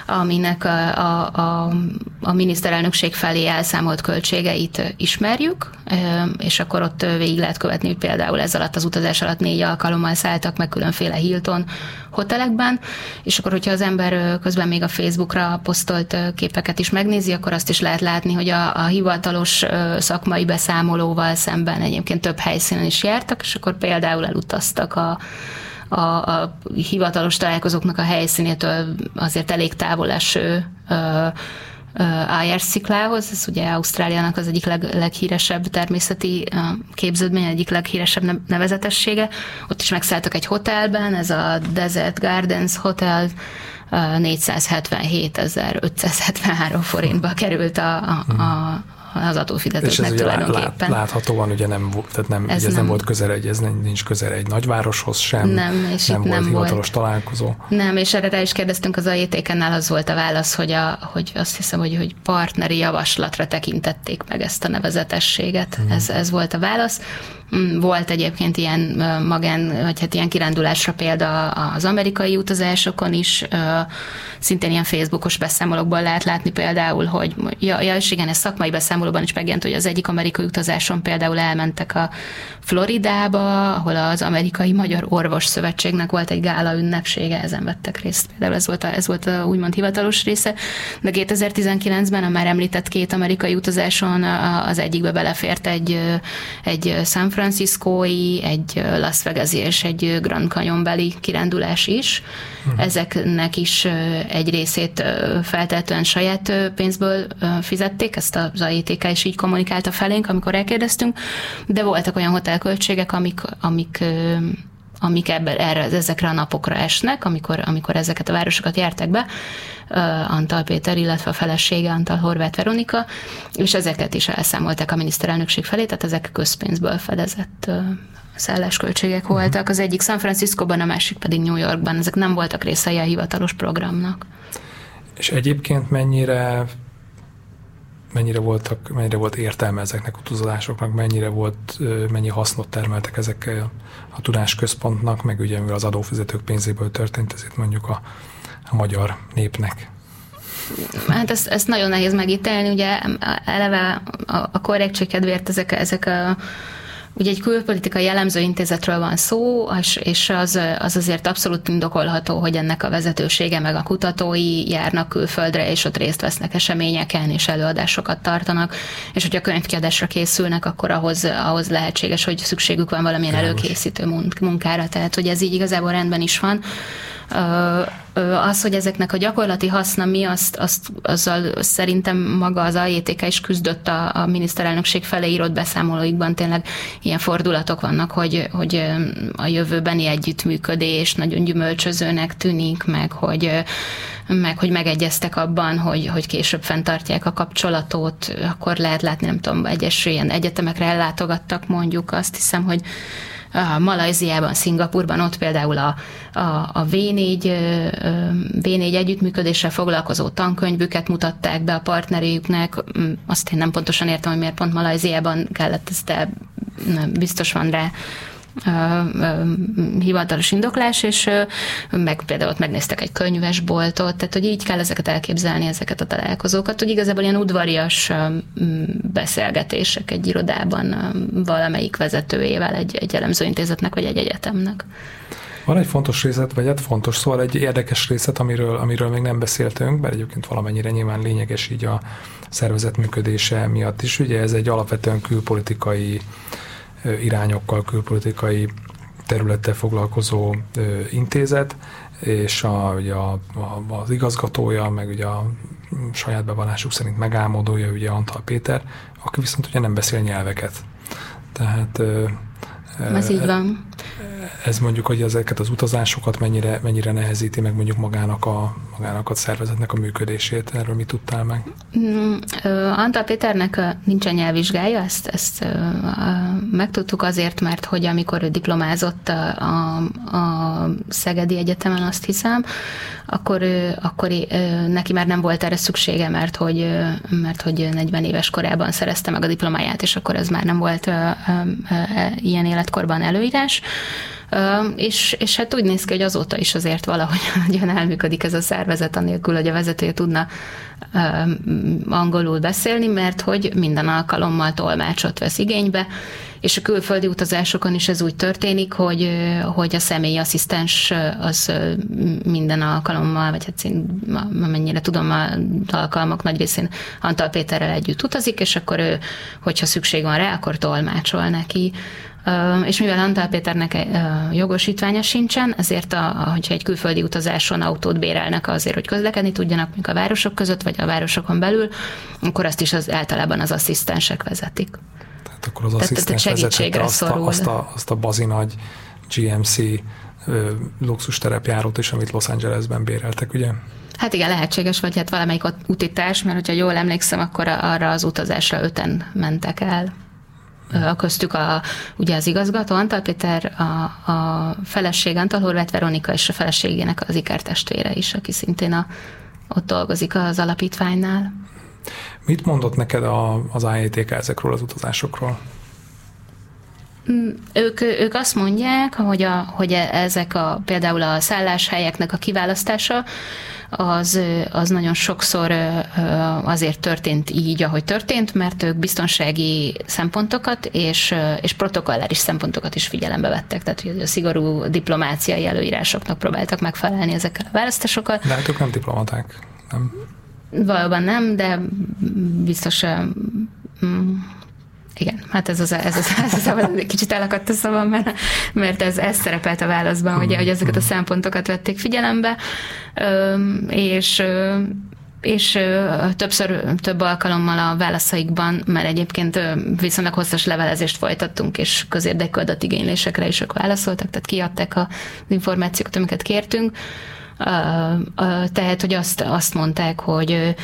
aminek a, a, a, a miniszterelnökség felé elszámolt költségeit ismerjük, és akkor ott végig lehet követni, hogy például ez alatt az utazás alatt négy alkalommal szálltak meg különféle Hilton hotelekben, és akkor, hogyha az ember közben még a Facebookra posztolt képeket is megnézi, akkor azt is lehet látni, hogy a, a hivatalos szakmai beszámolóval szemben egyébként több helyszínen is jártak, és akkor például elutaztak a a, a hivatalos találkozóknak a helyszínétől azért elég távol eső Ayers sziklához, ez ugye Ausztráliának az egyik leg, leghíresebb természeti képződmény, egyik leghíresebb nevezetessége. Ott is megszálltak egy hotelben, ez a Desert Gardens Hotel, 477.573 forintba került a, a, a, az adófizetőknek tulajdonképpen. Lát, láthatóan ugye nem, tehát nem, ez, ugye ez nem, nem volt közel egy, ez nincs közel egy nagyvároshoz sem, nem, és nem volt nem hivatalos volt. találkozó. Nem, és erre rá is kérdeztünk az ajétékennel, az volt a válasz, hogy, a, hogy azt hiszem, hogy, hogy partneri javaslatra tekintették meg ezt a nevezetességet. Hmm. Ez, ez volt a válasz. Mm, volt egyébként ilyen magán, vagy hát ilyen kirándulásra példa az amerikai utazásokon is, szintén ilyen Facebookos beszámolókból lehet látni például, hogy ja, ja és igen, ez szakmai beszámolóban is megjelent, hogy az egyik amerikai utazáson például elmentek a Floridába, ahol az amerikai Magyar Orvos Szövetségnek volt egy gála ünnepsége, ezen vettek részt. Például ez volt a, ez volt a úgymond hivatalos része, de 2019-ben a már említett két amerikai utazáson az egyikbe belefért egy, egy San Franciscói, egy Las Vegas és egy Grand Canyon beli kirándulás is. Uh-huh. Ezeknek is egy részét feltétlenül saját pénzből fizették, ezt az AITK is így kommunikálta felénk, amikor elkérdeztünk, de voltak olyan hotelköltségek, amik, amik amik ebben, erre, ezekre a napokra esnek, amikor, amikor ezeket a városokat jártak be, Antal Péter, illetve a felesége Antal Horváth Veronika, és ezeket is elszámolták a miniszterelnökség felé, tehát ezek közpénzből fedezett szállásköltségek uh-huh. voltak. Az egyik San Franciscóban, a másik pedig New Yorkban. Ezek nem voltak részei a hivatalos programnak. És egyébként mennyire mennyire, voltak, mennyire volt értelme ezeknek a utazásoknak, mennyire volt, mennyi hasznot termeltek ezekkel a tudásközpontnak, meg ugye mivel az adófizetők pénzéből történt, ezért mondjuk a, a magyar népnek. Hát ezt, ezt nagyon nehéz megítélni, ugye eleve a, a korrektség kedvéért ezek, ezek a Ugye egy külpolitikai jellemző intézetről van szó, és az, az azért abszolút indokolható, hogy ennek a vezetősége meg a kutatói járnak külföldre, és ott részt vesznek eseményeken, és előadásokat tartanak, és hogyha könyvkiadásra készülnek, akkor ahhoz, ahhoz lehetséges, hogy szükségük van valamilyen előkészítő munkára, tehát hogy ez így igazából rendben is van az, hogy ezeknek a gyakorlati haszna mi, azt, azt azzal szerintem maga az AJTK is küzdött a, a miniszterelnökség felé írott beszámolóikban, tényleg ilyen fordulatok vannak, hogy, hogy a jövőbeni együttműködés nagyon gyümölcsözőnek tűnik, meg hogy meg hogy megegyeztek abban, hogy, hogy később fenntartják a kapcsolatot, akkor lehet látni, nem tudom, egyes ilyen egyetemekre ellátogattak mondjuk, azt hiszem, hogy a Malajziában, Szingapurban, ott például a, a, a V4, V4 együttműködéssel foglalkozó tankönyvüket mutatták be a partneréjüknek. Mm, azt én nem pontosan értem, hogy miért pont Malajziában kellett ezt, de biztos van rá hivatalos indoklás, és meg például ott megnéztek egy könyvesboltot, tehát hogy így kell ezeket elképzelni, ezeket a találkozókat, hogy igazából ilyen udvarias beszélgetések egy irodában valamelyik vezetőjével, egy, egy elemzőintézetnek vagy egy egyetemnek. Van egy fontos részlet, vagy hát fontos, szóval egy érdekes részlet, amiről, amiről még nem beszéltünk, mert egyébként valamennyire nyilván lényeges így a szervezet működése miatt is. Ugye ez egy alapvetően külpolitikai irányokkal, külpolitikai területtel foglalkozó intézet, és a, ugye a, a, az igazgatója, meg ugye a saját bevallásuk szerint megálmodója, ugye Antal Péter, aki viszont ugye nem beszél nyelveket. Tehát ez így van ez mondjuk, hogy ezeket az utazásokat mennyire, mennyire nehezíti meg mondjuk magának a, magának a szervezetnek a működését. Erről mit tudtál meg? Mm, Antal Péternek nincsen nyelvvizsgája, ezt, ezt megtudtuk azért, mert hogy amikor ő diplomázott a, a, Szegedi Egyetemen, azt hiszem, akkor, akkor neki már nem volt erre szüksége, mert hogy, mert hogy 40 éves korában szerezte meg a diplomáját, és akkor ez már nem volt ilyen életkorban előírás. És, és hát úgy néz ki, hogy azóta is azért valahogy *laughs* hogyan elműködik ez a szervezet, anélkül, hogy a vezetője tudna angolul beszélni, mert hogy minden alkalommal tolmácsot vesz igénybe, és a külföldi utazásokon is ez úgy történik, hogy, hogy a személyi asszisztens az minden alkalommal, vagy hát én mennyire tudom, a alkalmak nagy részén Antal Péterrel együtt utazik, és akkor ő, hogyha szükség van rá, akkor tolmácsol neki. És mivel Antal Péternek jogosítványa sincsen, ezért, a, hogyha egy külföldi utazáson autót bérelnek azért, hogy közlekedni tudjanak, mondjuk a városok között, vagy a városokon belül, akkor azt is az, általában az asszisztensek vezetik. Tehát akkor az tehát, asszisztens vezethette azt a, azt, a, azt a bazinagy GMC luxus terepjárót is, amit Los Angelesben béreltek, ugye? Hát igen, lehetséges, vagy hát valamelyik utitárs, mert hogyha jól emlékszem, akkor arra az utazásra öten mentek el. Köztük a, ugye az igazgató Antal Péter, a, a feleség Antal Horváth Veronika és a feleségének az ikertestvére is, aki szintén a, ott dolgozik az alapítványnál. Mit mondott neked a, az IETK ezekről az utazásokról? Mm, ők, ők azt mondják, hogy, a, hogy e, ezek a, például a szálláshelyeknek a kiválasztása, az, az nagyon sokszor azért történt így, ahogy történt, mert ők biztonsági szempontokat és, és protokolláris szempontokat is figyelembe vettek, tehát hogy a szigorú diplomáciai előírásoknak próbáltak megfelelni ezekkel a választásokat. De hát ők nem diplomaták, nem? Valóban nem, de biztos mm, igen, hát ez az, ez az, ez az, ez az kicsit elakadt a szavam, mert, mert ez, ez szerepelt a válaszban, hogy, hogy ezeket a szempontokat vették figyelembe, és és többször, több alkalommal a válaszaikban, mert egyébként viszonylag hosszas levelezést folytattunk, és közérdekű adatigénylésekre is ők válaszoltak, tehát kiadták az információkat, amiket kértünk. Tehát, hogy azt, azt mondták, hogy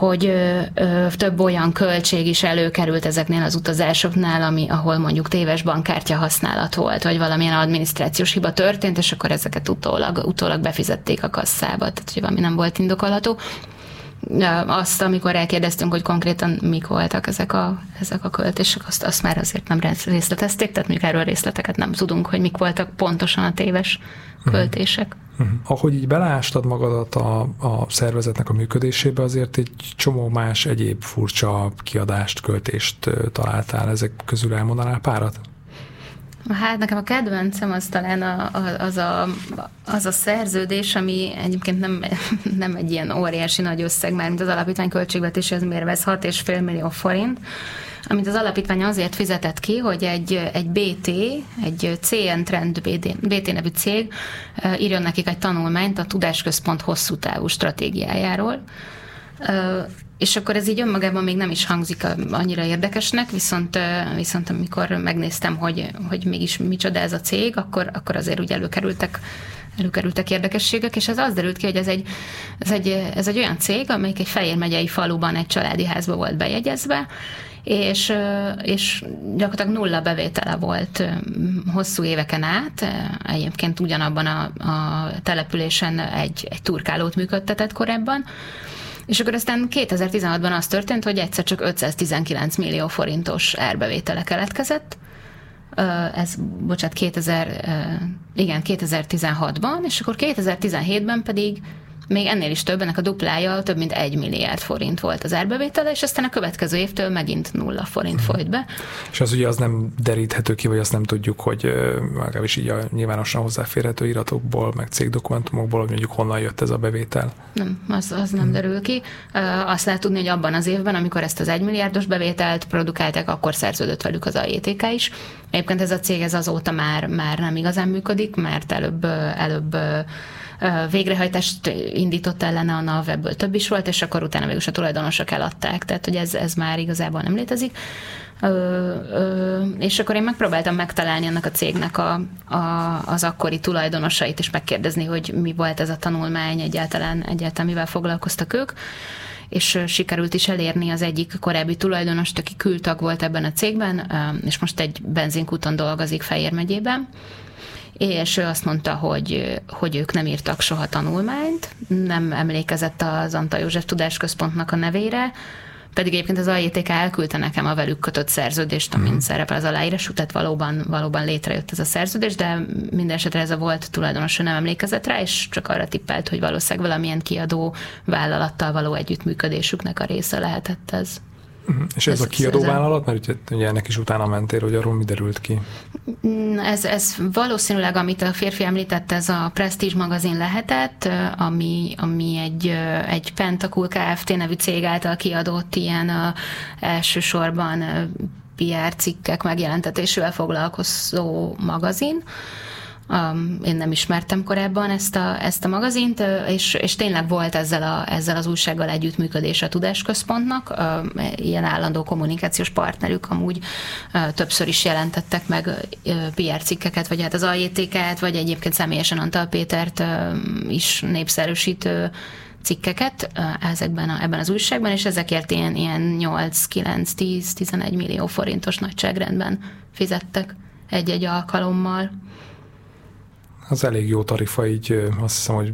hogy ö, ö, több olyan költség is előkerült ezeknél az utazásoknál, ami, ahol mondjuk téves bankkártya használat volt, vagy valamilyen adminisztrációs hiba történt, és akkor ezeket utólag, utólag befizették a kasszába, tehát hogy valami nem volt indokolható. Azt, amikor elkérdeztünk, hogy konkrétan mik voltak ezek a, ezek a költések, azt, azt már azért nem részletezték, tehát mondjuk erről részleteket nem tudunk, hogy mik voltak pontosan a téves mhm. költések. Uh-huh. Uh-huh. Ahogy így belástad magadat a, a szervezetnek a működésébe, azért egy csomó más egyéb furcsa kiadást, költést találtál. Ezek közül elmondanál párat? Hát nekem a kedvencem az talán a, a, az, a, az a szerződés, ami egyébként nem, *laughs* nem egy ilyen óriási nagy összeg, mert mint az alapítvány költségvetéshez mérvez 6,5 millió forint, amit az alapítvány azért fizetett ki, hogy egy, egy BT, egy CN Trend BT, BT nevű cég írjon nekik egy tanulmányt a Tudásközpont hosszú távú stratégiájáról, és akkor ez így önmagában még nem is hangzik annyira érdekesnek, viszont, viszont amikor megnéztem, hogy, hogy mégis micsoda ez a cég, akkor, akkor azért úgy előkerültek előkerültek érdekességek, és ez az derült ki, hogy ez egy, ez egy, ez egy olyan cég, amelyik egy Fejér megyei faluban egy családi házba volt bejegyezve, és, és gyakorlatilag nulla bevétele volt hosszú éveken át. Egyébként ugyanabban a, a településen egy, egy turkálót működtetett korábban, és akkor aztán 2016-ban az történt, hogy egyszer csak 519 millió forintos árbevétele keletkezett, ez, bocsánat, 2000, igen, 2016-ban, és akkor 2017-ben pedig még ennél is több, ennek a duplája több mint egy milliárd forint volt az árbevétele, és aztán a következő évtől megint nulla forint folyt be. És az ugye az nem deríthető ki, vagy azt nem tudjuk, hogy legalábbis így a nyilvánosan hozzáférhető iratokból, meg cégdokumentumokból, hogy mondjuk honnan jött ez a bevétel. Nem, az, az nem hmm. derül ki. Azt lehet tudni, hogy abban az évben, amikor ezt az egymilliárdos bevételt produkálták, akkor szerződött velük az AJTK is. Egyébként ez a cég ez azóta már, már nem igazán működik, mert előbb, előbb végrehajtást indított ellene a NAV, ebből több is volt, és akkor utána végül a tulajdonosok eladták, tehát hogy ez, ez már igazából nem létezik. Ö, ö, és akkor én megpróbáltam megtalálni annak a cégnek a, a, az akkori tulajdonosait, és megkérdezni, hogy mi volt ez a tanulmány, egyáltalán, egyáltalán mivel foglalkoztak ők. És sikerült is elérni az egyik korábbi tulajdonost, aki kültag volt ebben a cégben, és most egy benzinkúton dolgozik Fejér megyében és ő azt mondta, hogy, hogy ők nem írtak soha tanulmányt, nem emlékezett az Anta József Tudásközpontnak a nevére, pedig egyébként az AJTK elküldte nekem a velük kötött szerződést, amin mm. szerepel az aláírás, tehát valóban, valóban létrejött ez a szerződés, de minden esetre ez a volt tulajdonosa nem emlékezett rá, és csak arra tippelt, hogy valószínűleg valamilyen kiadó vállalattal való együttműködésüknek a része lehetett ez. Uh-huh. És ez, ez a kiadóvállalat, mert ugye, ugye ennek is utána mentél, hogy arról mi derült ki? Mm, ez, ez valószínűleg, amit a férfi említett, ez a Prestige magazin lehetett, ami, ami egy, egy Pentacool Kft. nevű cég által kiadott ilyen a, elsősorban PR cikkek megjelentetésével foglalkozó magazin, Én nem ismertem korábban ezt a, ezt a magazint, és, és tényleg volt ezzel, a, ezzel az újsággal együttműködés a Tudásközpontnak. Ilyen állandó kommunikációs partnerük amúgy többször is jelentettek meg PR cikkeket, vagy hát az AJTK-t, vagy egyébként személyesen Antal Pétert is népszerűsítő cikkeket ezekben a, ebben az újságban, és ezekért ilyen, ilyen 8, 9, 10, 11 millió forintos nagyságrendben fizettek egy-egy alkalommal az elég jó tarifa, így azt hiszem, hogy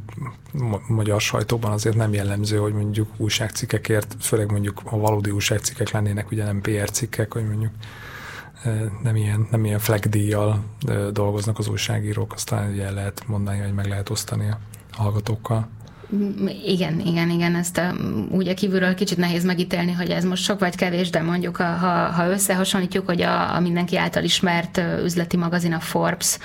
magyar sajtóban azért nem jellemző, hogy mondjuk újságcikkekért, főleg mondjuk a valódi újságcikkek lennének, ugye nem PR cikkek, hogy mondjuk nem ilyen, nem ilyen flagdíjjal dolgoznak az újságírók, aztán ugye lehet mondani, hogy meg lehet osztani a hallgatókkal. Igen, igen, igen, ezt a, úgy a kívülről kicsit nehéz megítélni, hogy ez most sok vagy kevés, de mondjuk ha, ha összehasonlítjuk, hogy a, a mindenki által ismert üzleti magazin a Forbes,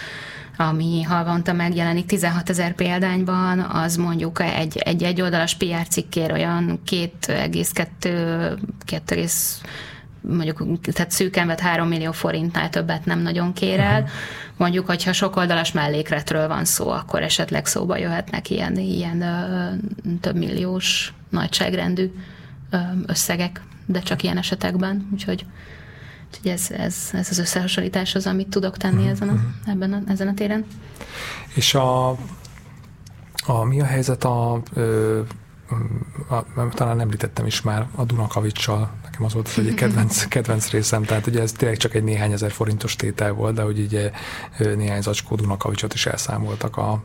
ami havonta megjelenik 16 ezer példányban, az mondjuk egy, egy, egy oldalas PR cikkér olyan 2,2 2, mondjuk, tehát szűken vett 3 millió forintnál többet nem nagyon kér el. Uh-huh. Mondjuk, hogyha sok oldalas mellékletről van szó, akkor esetleg szóba jöhetnek ilyen, ilyen ö, több milliós nagyságrendű ö, összegek, de csak ilyen esetekben, úgyhogy Úgyhogy ez, ez, ez az összehasonlítás az, amit tudok tenni ezen a, mhm. ebben a, ezen a téren. És a, a mi a helyzet a, a, a talán említettem is már a Dunakavicsal, nekem az volt az egyik kedvenc, *laughs* kedvenc részem, tehát ugye ez tényleg csak egy néhány ezer forintos tétel volt, de hogy ugye néhány zacskó Dunakavicsot is elszámoltak a,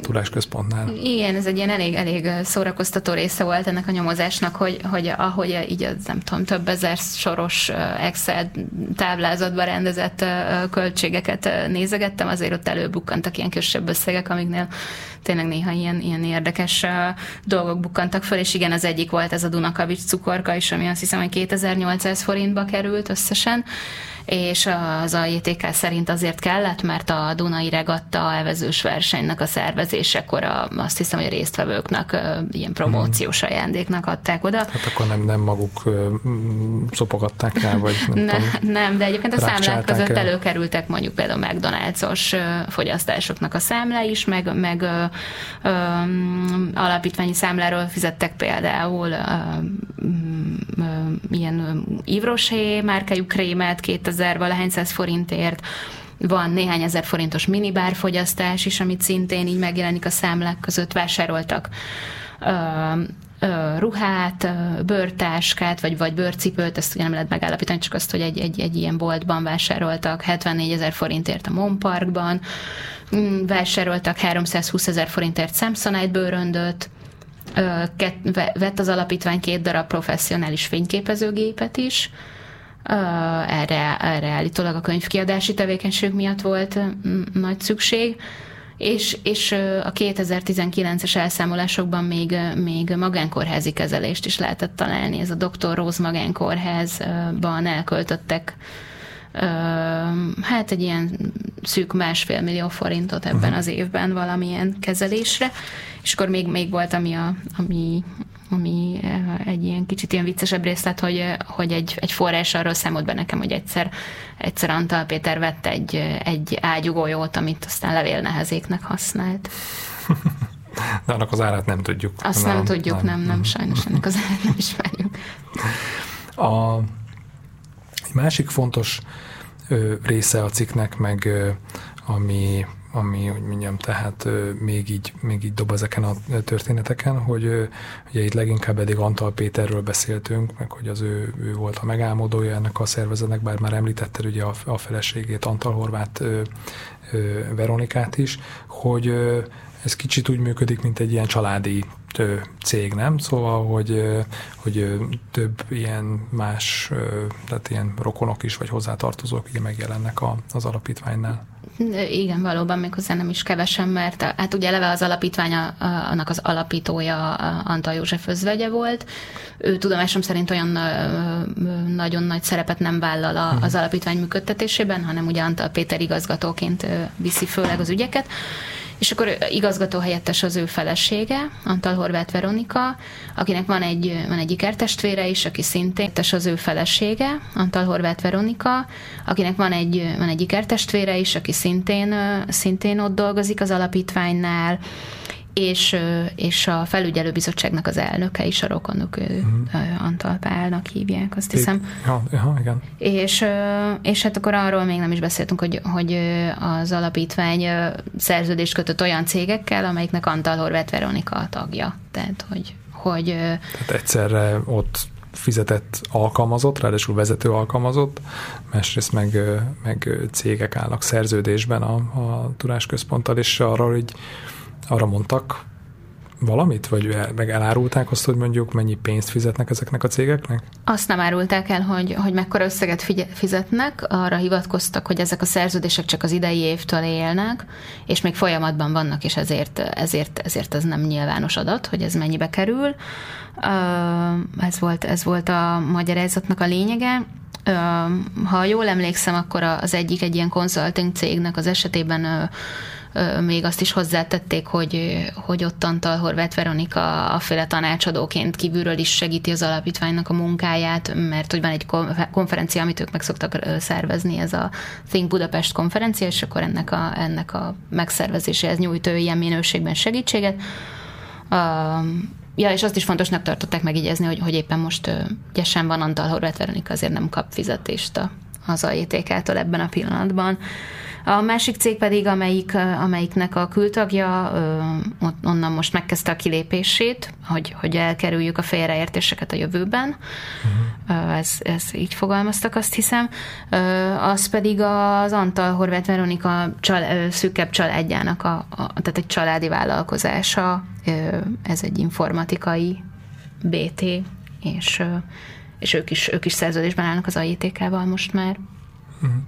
tudásközpontnál. Igen, ez egy ilyen elég, elég szórakoztató része volt ennek a nyomozásnak, hogy, hogy ahogy így az, nem tudom, több ezer soros Excel táblázatba rendezett költségeket nézegettem, azért ott előbukkantak ilyen kisebb összegek, amiknél tényleg néha ilyen, ilyen érdekes dolgok bukkantak föl, és igen, az egyik volt ez a Dunakavics cukorka is, ami azt hiszem, hogy 2800 forintba került összesen, és az AJTK szerint azért kellett, mert a Dunai Regatta elvezős versenynek a szervezésekor a, azt hiszem, hogy a résztvevőknek ilyen promóciós mhm. ajándéknak adták oda. Hát akkor nem, nem maguk szopogatták rá, vagy nem, ne, tudom, nem de egyébként a számlák között el. előkerültek mondjuk például McDonald's-os fogyasztásoknak a számla is, meg, meg ö, ö, alapítványi számláról fizettek például ö, ö, ilyen Ivrosé márkájú krémet 2000 ezer, valahány száz forintért, van néhány ezer forintos minibárfogyasztás is, amit szintén így megjelenik a számlák között, vásároltak ruhát, bőrtáskát, vagy, vagy bőrcipőt, ezt ugye nem lehet megállapítani, csak azt, hogy egy, egy, egy ilyen boltban vásároltak. 74 ezer forintért a Mon Parkban, mm, vásároltak 320 ezer forintért Samsonite bőröndöt, vett az alapítvány két darab professzionális fényképezőgépet is, erre, erre állítólag a könyvkiadási tevékenység miatt volt nagy szükség, és, és a 2019-es elszámolásokban még, még magánkórházi kezelést is lehetett találni. Ez a Dr. Rose magánkórházban elköltöttek hát egy ilyen szűk másfél millió forintot ebben uh-huh. az évben valamilyen kezelésre, és akkor még, még volt, ami, a, ami ami eh, egy ilyen kicsit ilyen viccesebb részlet, hogy, eh, hogy egy, egy forrás arról számolt be nekem, hogy egyszer, egyszer Antal Péter vett egy, egy ágyugójót, amit aztán levélnehezéknek használt. *laughs* De annak az árát nem tudjuk. Azt nem, nem tudjuk, nem, nem, nem, sajnos ennek az árát nem ismerjük. A, egy másik fontos ö, része a cikknek, meg ö, ami ami, hogy mondjam, tehát még így, még így dob ezeken a történeteken, hogy ugye itt leginkább eddig Antal Péterről beszéltünk, meg hogy az ő, ő volt a megálmodója ennek a szervezetnek, bár már említetted ugye a, a feleségét, Antal Horváth Veronikát is, hogy ez kicsit úgy működik, mint egy ilyen családi cég, nem? Szóval, hogy, hogy több ilyen más, tehát ilyen rokonok is, vagy hozzátartozók ugye megjelennek az alapítványnál. Igen, valóban még hozzá nem is kevesen, mert hát ugye eleve az alapítvány, annak az alapítója Antal József özvegye volt. Ő tudomásom szerint olyan nagyon nagy szerepet nem vállal mhm. az alapítvány működtetésében, hanem ugye Antal Péter igazgatóként viszi főleg az ügyeket és akkor igazgató helyettes az ő felesége, Antal Horváth Veronika, akinek van egy, van egy ikertestvére is, aki szintén az ő felesége, Antal Horváth Veronika, akinek van egy, van egy ikertestvére is, aki szintén, szintén ott dolgozik az alapítványnál, és, és a felügyelőbizottságnak az elnöke is a rokonok, ő uh-huh. Antal Pálnak hívják, azt hiszem. Ja, ja, igen. És, és hát akkor arról még nem is beszéltünk, hogy, hogy az alapítvány szerződést kötött olyan cégekkel, amelyiknek Antal Horváth Veronika a tagja. Tehát, hogy, hogy Tehát egyszerre ott fizetett alkalmazott, ráadásul vezető alkalmazott, másrészt meg, meg cégek állnak szerződésben a, a tudásközponttal, és arra, hogy arra mondtak valamit, vagy meg elárulták azt, hogy mondjuk mennyi pénzt fizetnek ezeknek a cégeknek? Azt nem árulták el, hogy, hogy mekkora összeget fizetnek, arra hivatkoztak, hogy ezek a szerződések csak az idei évtől élnek, és még folyamatban vannak, és ezért, ezért, ezért ez nem nyilvános adat, hogy ez mennyibe kerül. Ez volt, ez volt a magyarázatnak a lényege. Ha jól emlékszem, akkor az egyik egy ilyen consulting cégnek az esetében még azt is hozzátették, hogy, hogy ott Antal Horváth Veronika a féle tanácsadóként kívülről is segíti az alapítványnak a munkáját, mert hogy van egy konferencia, amit ők meg szoktak szervezni, ez a Think Budapest konferencia, és akkor ennek a, ennek a megszervezéséhez nyújt ő ilyen minőségben segítséget. Ja, és azt is fontosnak tartották megjegyezni, hogy, hogy éppen most ugye sem van Antal Horváth Veronika, azért nem kap fizetést a, az AJTK-től ebben a pillanatban. A másik cég pedig, amelyik, amelyiknek a kültagja onnan most megkezdte a kilépését, hogy, hogy elkerüljük a félreértéseket a jövőben. Uh-huh. Ez, ez így fogalmaztak, azt hiszem. Az pedig az Antal Horváth Veronika csal, szűkebb családjának, a, a, tehát egy családi vállalkozása. Ez egy informatikai BT, és, és ők, is, ők is szerződésben állnak az AITK-val most már. Uh-huh.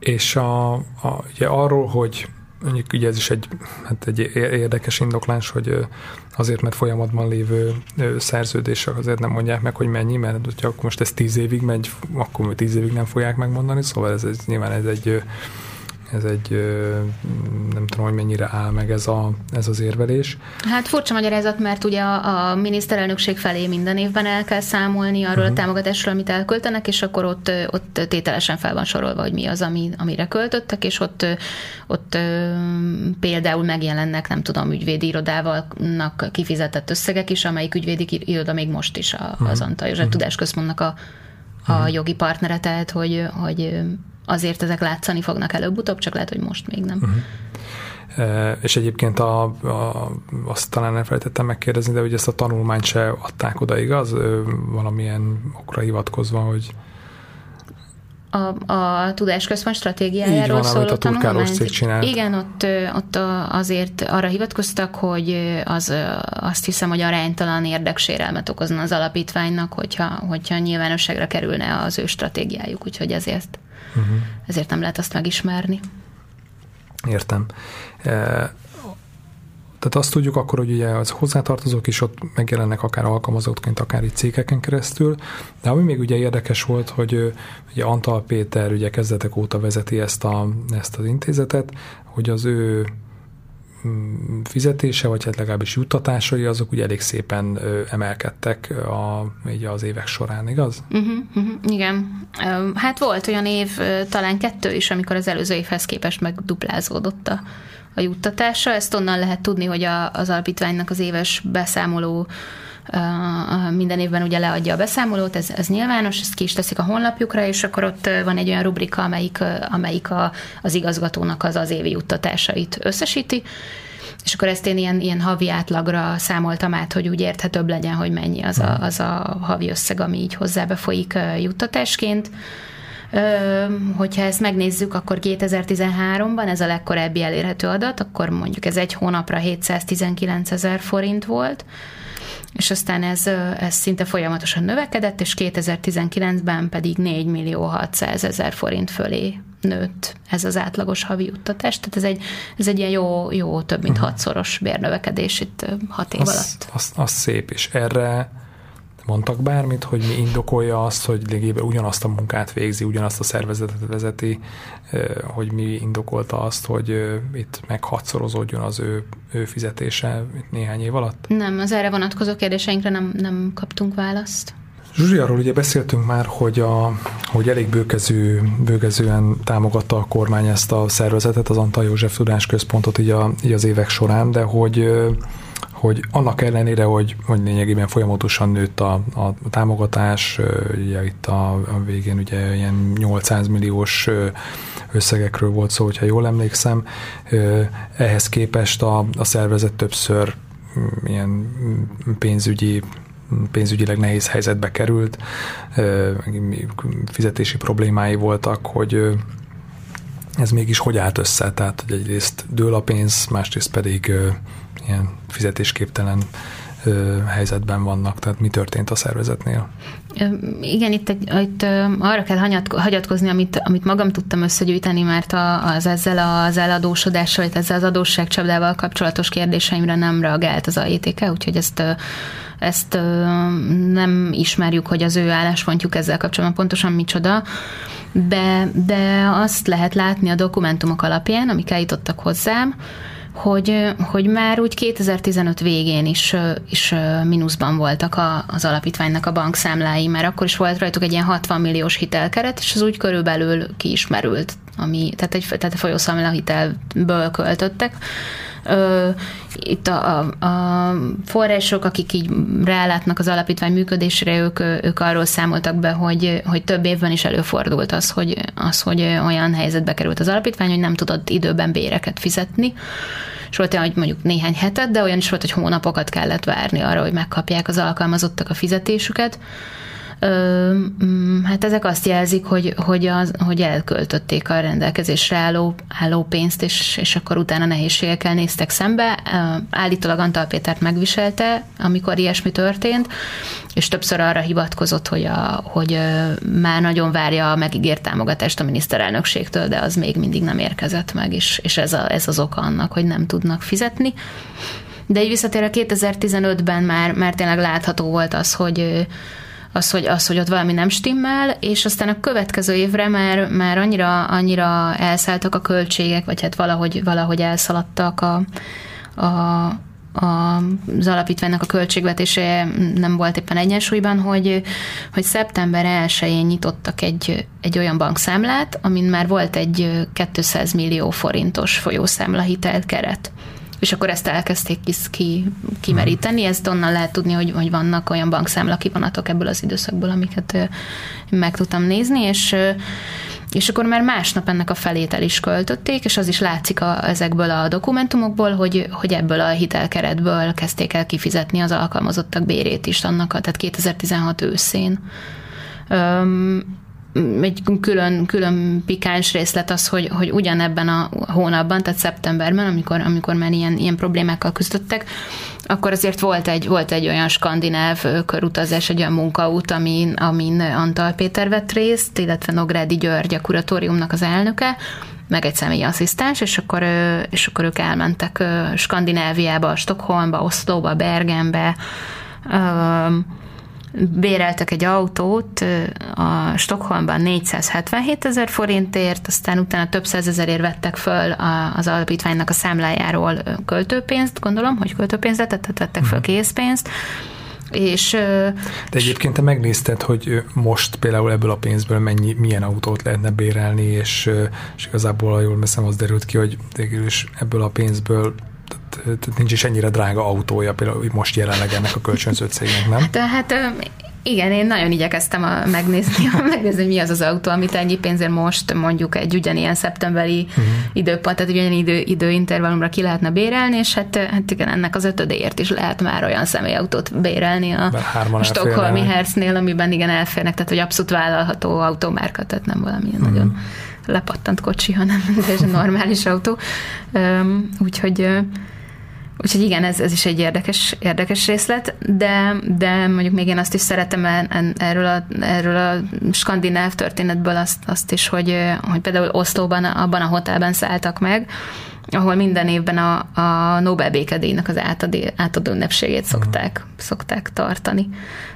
És a, a, ugye arról, hogy mondjuk ugye ez is egy, hát egy érdekes indoklás, hogy azért, mert folyamatban lévő szerződések azért nem mondják meg, hogy mennyi, mert hogyha most ez tíz évig megy, akkor tíz évig nem fogják megmondani, szóval ez, ez nyilván ez egy ez egy, nem tudom, hogy mennyire áll meg ez, a, ez az érvelés. Hát furcsa magyarázat, mert ugye a, a miniszterelnökség felé minden évben el kell számolni arról uh-huh. a támogatásról, amit elköltenek, és akkor ott, ott tételesen fel van sorolva, hogy mi az, ami, amire költöttek, és ott, ott például megjelennek, nem tudom, ügyvédi irodával kifizetett összegek is, amelyik ügyvédi iroda még most is a, uh-huh. az Antal József uh-huh. Tudásközpontnak a, a uh-huh. jogi partnere, tehát hogy, hogy azért ezek látszani fognak előbb-utóbb, csak lehet, hogy most még nem. Uh-huh. és egyébként a, a, azt talán elfelejtettem megkérdezni, de hogy ezt a tanulmányt se adták oda, igaz? Valamilyen okra hivatkozva, hogy a, a tudásközpont stratégiájáról szóló a csinált. Igen, ott, ott azért arra hivatkoztak, hogy az, azt hiszem, hogy aránytalan érdeksérelmet okozna az alapítványnak, hogyha, hogyha nyilvánosságra kerülne az ő stratégiájuk, úgyhogy ezért uh-huh. ezért nem lehet azt megismerni. Értem. Tehát azt tudjuk akkor, hogy ugye az hozzátartozók is ott megjelennek akár alkalmazottként, akár itt cégeken keresztül, de ami még ugye érdekes volt, hogy ugye Antal Péter ugye kezdetek óta vezeti ezt, a, ezt az intézetet, hogy az ő Mm, fizetése, vagy hát legalábbis juttatásai, azok ugye elég szépen emelkedtek a, így az évek során, igaz? Uh-huh, uh-huh, igen. Hát volt olyan év, talán kettő is, amikor az előző évhez képest megduplázódott a, a juttatása. Ezt onnan lehet tudni, hogy a, az alapítványnak az éves beszámoló minden évben ugye leadja a beszámolót, ez, ez nyilvános, ezt ki is teszik a honlapjukra, és akkor ott van egy olyan rubrika, amelyik, amelyik a, az igazgatónak az az évi juttatásait összesíti, és akkor ezt én ilyen, ilyen havi átlagra számoltam át, hogy úgy érthetőbb legyen, hogy mennyi az a, az a havi összeg, ami így hozzábe folyik juttatásként. Hogyha ezt megnézzük, akkor 2013-ban ez a legkorábbi elérhető adat, akkor mondjuk ez egy hónapra 719 ezer forint volt, és aztán ez, ez szinte folyamatosan növekedett, és 2019-ben pedig 4 millió 600 ezer forint fölé nőtt ez az átlagos havi juttatás. Tehát ez egy, ez egy ilyen jó, jó több mint uh-huh. hatszoros bérnövekedés itt hat év az, alatt. Az, az szép, és erre mondtak bármit, hogy mi indokolja azt, hogy lényegében ugyanazt a munkát végzi, ugyanazt a szervezetet vezeti, hogy mi indokolta azt, hogy itt meg hatszorozódjon az ő, ő fizetése néhány év alatt? Nem, az erre vonatkozó kérdéseinkre nem, nem kaptunk választ. Zsuzsi, arról ugye beszéltünk már, hogy, a, hogy elég bőkező, bőkezően támogatta a kormány ezt a szervezetet, az Antal József Tudás Központot így, a, így az évek során, de hogy hogy annak ellenére, hogy, hogy lényegében folyamatosan nőtt a, a támogatás, ugye itt a, a végén ugye ilyen 800 milliós összegekről volt szó, hogyha jól emlékszem, ehhez képest a, a szervezet többször mm, ilyen pénzügyi pénzügyileg nehéz helyzetbe került, fizetési problémái voltak, hogy ez mégis hogy állt össze, tehát hogy egyrészt dől a pénz, másrészt pedig ilyen fizetésképtelen helyzetben vannak, tehát mi történt a szervezetnél? Igen, itt, egy, itt arra kell hagyatkozni, amit, amit magam tudtam összegyűjteni, mert az ezzel az eladósodással, vagy ezzel az adósságcsapdával kapcsolatos kérdéseimre nem reagált az AETK, úgyhogy ezt ezt nem ismerjük, hogy az ő álláspontjuk ezzel kapcsolatban pontosan micsoda, de, de azt lehet látni a dokumentumok alapján, amik eljutottak hozzám, hogy, hogy már úgy 2015 végén is, is mínuszban voltak a, az alapítványnak a bankszámlái, mert akkor is volt rajtuk egy ilyen 60 milliós hitelkeret, és az úgy körülbelül kiismerült, ami, tehát egy tehát a folyószámla hitelből költöttek itt a, a, a források, akik így rálátnak az alapítvány működésre, ők, ők arról számoltak be, hogy, hogy több évben is előfordult az hogy, az, hogy olyan helyzetbe került az alapítvány, hogy nem tudott időben béreket fizetni, és volt olyan, hogy mondjuk néhány hetet, de olyan is volt, hogy hónapokat kellett várni arra, hogy megkapják az alkalmazottak a fizetésüket. Mm, hát ezek azt jelzik, hogy, hogy, az, hogy elköltötték a rendelkezésre álló, álló pénzt, és, és akkor utána nehézségekkel néztek szembe. Állítólag Antal Pétert megviselte, amikor ilyesmi történt, és többször arra hivatkozott, hogy, a, hogy már nagyon várja a megígért támogatást a miniszterelnökségtől, de az még mindig nem érkezett meg, és, és ez, a, ez az oka annak, hogy nem tudnak fizetni. De így visszatérve 2015-ben már, már tényleg látható volt az, hogy, az, hogy, az, hogy ott valami nem stimmel, és aztán a következő évre már, már annyira, annyira elszálltak a költségek, vagy hát valahogy, valahogy elszaladtak a, a, az alapítványnak a költségvetése nem volt éppen egyensúlyban, hogy, hogy szeptember 1-én nyitottak egy, egy olyan bankszámlát, amin már volt egy 200 millió forintos folyószámla hitelt és akkor ezt elkezdték ki, kimeríteni. Ezt onnan lehet tudni, hogy, hogy vannak olyan bankszámla ebből az időszakból, amiket meg tudtam nézni, és és akkor már másnap ennek a felét el is költötték, és az is látszik a, ezekből a dokumentumokból, hogy, hogy ebből a hitelkeretből kezdték el kifizetni az alkalmazottak bérét is annak, tehát 2016 őszén. Um, egy külön, külön pikáns részlet az, hogy, hogy ugyanebben a hónapban, tehát szeptemberben, amikor, amikor már ilyen, ilyen problémákkal küzdöttek, akkor azért volt egy, volt egy olyan skandináv körutazás, egy olyan munkaút, amin, amin Antal Péter vett részt, illetve Nográdi György, a kuratóriumnak az elnöke, meg egy személyi asszisztens, és akkor, és akkor ők elmentek Skandináviába, Stockholmba, Oszlóba, Bergenbe, béreltek egy autót a Stockholmban 477 ezer forintért, aztán utána több százezerért vettek föl az alapítványnak a számlájáról költőpénzt, gondolom, hogy költőpénzt tehát vettek föl mhm. készpénzt, és, De egyébként te megnézted, hogy most például ebből a pénzből mennyi, milyen autót lehetne bérelni, és, és igazából, ha jól veszem, az derült ki, hogy ebből a pénzből tehát nincs is ennyire drága autója például most jelenleg ennek a kölcsönző cégnek, nem? Tehát igen, én nagyon igyekeztem a, megnézni, a, *laughs* megnézni, hogy mi az az autó, amit ennyi pénzért most mondjuk egy ugyanilyen szeptemberi uh-huh. időpont, tehát ugyanilyen idő, időintervallumra ki lehetne bérelni, és hát, hát igen, ennek az ötödéért is lehet már olyan személyautót bérelni a, a Stockholmi Herznél, amiben igen elférnek, tehát hogy abszolút vállalható automárka, tehát nem valamilyen uh-huh. nagyon lepattant kocsi, hanem *laughs* ez egy normális autó. Úgyhogy Úgyhogy igen, ez, ez is egy érdekes, érdekes részlet, de, de mondjuk még én azt is szeretem erről a, erről a skandináv történetből azt, azt is, hogy, hogy például Oszlóban, abban a hotelben szálltak meg, ahol minden évben a, a Nobel békedélynek az átadó, átadó ünnepségét szokták, mm. szokták tartani.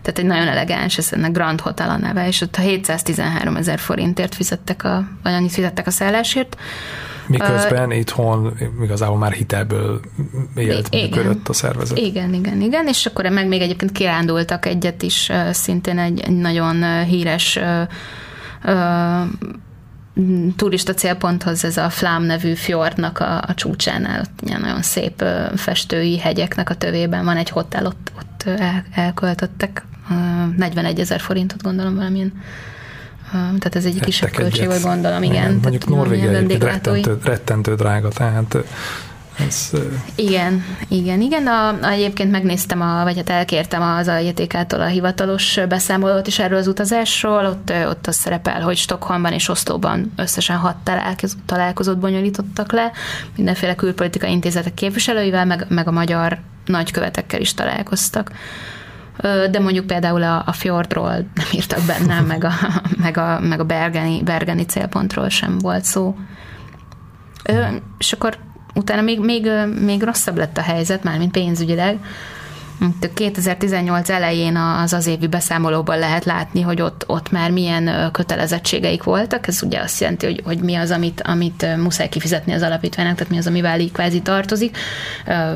Tehát egy nagyon elegáns, ez ennek Grand Hotel a neve, és ott a 713 ezer forintért fizettek a, vagy annyit fizettek a szállásért. Miközben uh, itthon igazából már hitelből élt, igen, működött a szervezet. Igen, igen, igen, és akkor meg még egyébként kirándultak egyet is, szintén egy, egy nagyon híres turista célponthoz ez a Flám nevű fjordnak a, a csúcsánál, ott ilyen nagyon szép festői hegyeknek a tövében van egy hotel, ott, ott el, elköltöttek 41 ezer forintot gondolom valamilyen tehát ez egy kisebb költség, vagy gondolom, igen. Mondjuk Norvégia rettentő, rettentő drága, tehát ez, igen, igen, igen. A, egyébként megnéztem, a, vagy hát elkértem az AJTK-tól a hivatalos beszámolót is erről az utazásról. Ott, ott az szerepel, hogy Stockholmban és Oszlóban összesen hat találkozót bonyolítottak le, mindenféle külpolitikai intézetek képviselőivel, meg, meg a magyar nagykövetekkel is találkoztak. De mondjuk például a, a fjordról nem írtak benne, meg a, meg a, meg a bergeni, bergeni célpontról sem volt szó. És akkor utána még, még, még rosszabb lett a helyzet, mármint pénzügyileg. 2018 elején az az évi beszámolóban lehet látni, hogy ott, ott már milyen kötelezettségeik voltak. Ez ugye azt jelenti, hogy, hogy mi az, amit, amit muszáj kifizetni az alapítványnak, tehát mi az, amivel így kvázi tartozik.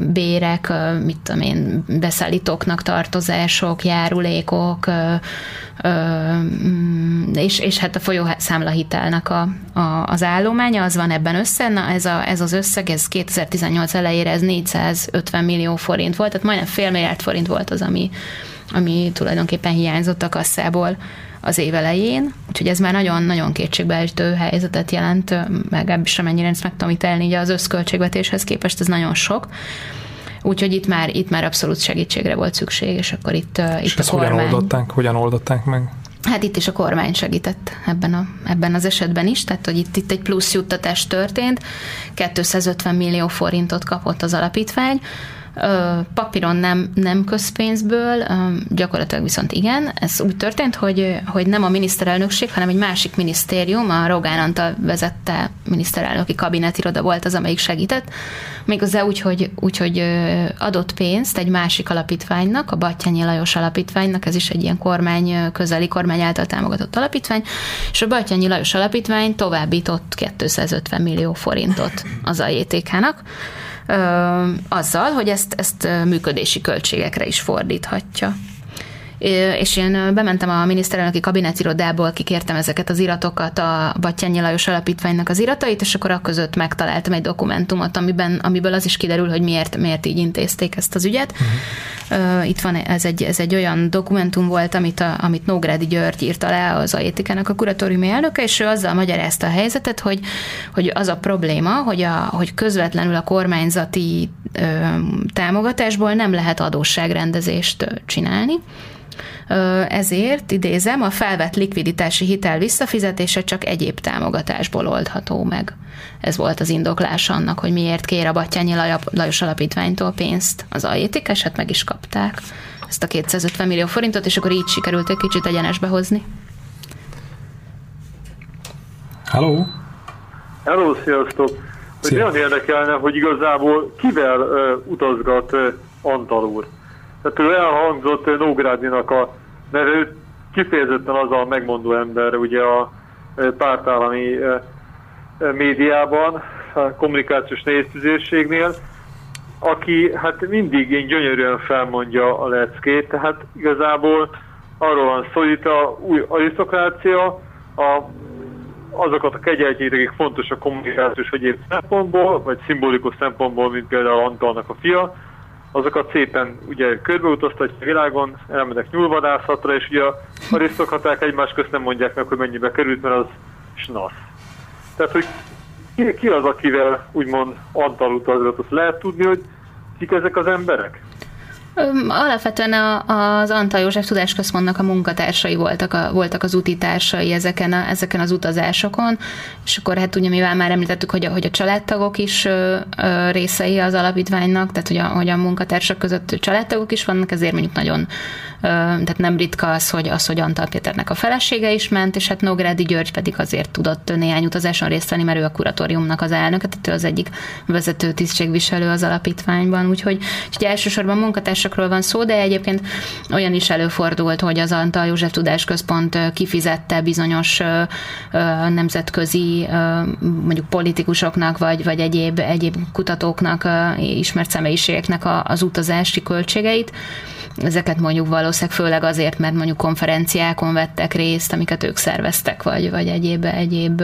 Bérek, mit tudom én, beszállítóknak tartozások, járulékok, Mm, és, és hát a folyószámlahitelnek a, a, az állománya, az van ebben össze, na ez, a, ez az összeg, ez 2018 elejére ez 450 millió forint volt, tehát majdnem fél milliárd forint volt az, ami, ami tulajdonképpen hiányzott a kasszából az év elején, úgyhogy ez már nagyon-nagyon kétségbeeső helyzetet jelent, meg ebbis amennyire ezt meg tudom ítélni, ugye az összköltségvetéshez képest ez nagyon sok. Úgyhogy itt már, itt már abszolút segítségre volt szükség, és akkor itt, és itt a kormány... hogyan oldották, hogyan oldották meg? Hát itt is a kormány segített ebben, a, ebben az esetben is, tehát hogy itt, itt egy plusz juttatás történt, 250 millió forintot kapott az alapítvány, papíron nem, nem közpénzből, gyakorlatilag viszont igen. Ez úgy történt, hogy, hogy nem a miniszterelnökség, hanem egy másik minisztérium, a Rogán Antal vezette miniszterelnöki kabinetiroda volt az, amelyik segített, méghozzá úgy, hogy, úgy, hogy adott pénzt egy másik alapítványnak, a Battyányi Lajos alapítványnak, ez is egy ilyen kormány, közeli kormány által támogatott alapítvány, és a Battyányi Lajos alapítvány továbbított 250 millió forintot az AJTK-nak, azzal, hogy ezt, ezt működési költségekre is fordíthatja és én bementem a miniszterelnöki kabinetirodából, kikértem ezeket az iratokat, a Battyányi Lajos Alapítványnak az iratait, és akkor között megtaláltam egy dokumentumot, amiben, amiből az is kiderül, hogy miért, miért így intézték ezt az ügyet. Uh-huh. Itt van, ez egy, ez egy olyan dokumentum volt, amit, a, amit Nógrádi György írta le az Aétikának a kuratóriumi elnöke, és ő azzal magyarázta a helyzetet, hogy, hogy az a probléma, hogy, a, hogy közvetlenül a kormányzati ö, támogatásból nem lehet adósságrendezést csinálni, ezért, idézem, a felvett likviditási hitel visszafizetése csak egyéb támogatásból oldható meg. Ez volt az indoklás annak, hogy miért kér a Battyányi Lajos Alapítványtól pénzt. Az aétik eset meg is kapták ezt a 250 millió forintot, és akkor így sikerült egy kicsit egyenesbe hozni. Halló! Hello, sziasztok! Hogy nagyon érdekelne, hogy igazából kivel uh, utazgat uh, Antal úr. Tehát például elhangzott Nógrádinak a neve, kifejezetten az a megmondó ember ugye a pártállami médiában, a kommunikációs nehéztüzérségnél, aki hát mindig én gyönyörűen felmondja a leckét, tehát igazából arról van szó, hogy itt a új arisztokrácia, a, azokat a kegyeltjét, akik fontos a kommunikációs egyéb szempontból, vagy szimbolikus szempontból, mint például Antalnak a fia, azokat szépen ugye körbeutaztatja a világon, elmennek nyúlvadászatra, és ugye a arisztokraták egymás közt nem mondják meg, hogy mennyibe került, mert az snasz. Tehát, hogy ki, ki az, akivel úgymond Antal utazott, azt lehet tudni, hogy kik ezek az emberek? Alapvetően az Antal József Tudásközpontnak a munkatársai voltak, a, voltak az útitársai ezeken, a, ezeken az utazásokon, és akkor hát ugye mivel már említettük, hogy a, hogy a családtagok is ö, ö, részei az alapítványnak, tehát hogy a, hogy a munkatársak között családtagok is vannak, ezért mondjuk nagyon tehát nem ritka az, hogy, az, hogy Antal Péternek a felesége is ment, és hát Nógrádi György pedig azért tudott néhány utazáson részt venni, mert ő a kuratóriumnak az elnöke, tehát ő az egyik vezető tisztségviselő az alapítványban, úgyhogy, úgyhogy elsősorban munkatársakról van szó, de egyébként olyan is előfordult, hogy az Antal József Tudásközpont kifizette bizonyos nemzetközi mondjuk politikusoknak, vagy, vagy egyéb, egyéb kutatóknak, ismert személyiségeknek az utazási költségeit, ezeket mondjuk valószínűleg főleg azért, mert mondjuk konferenciákon vettek részt, amiket ők szerveztek, vagy, vagy egyéb, egyéb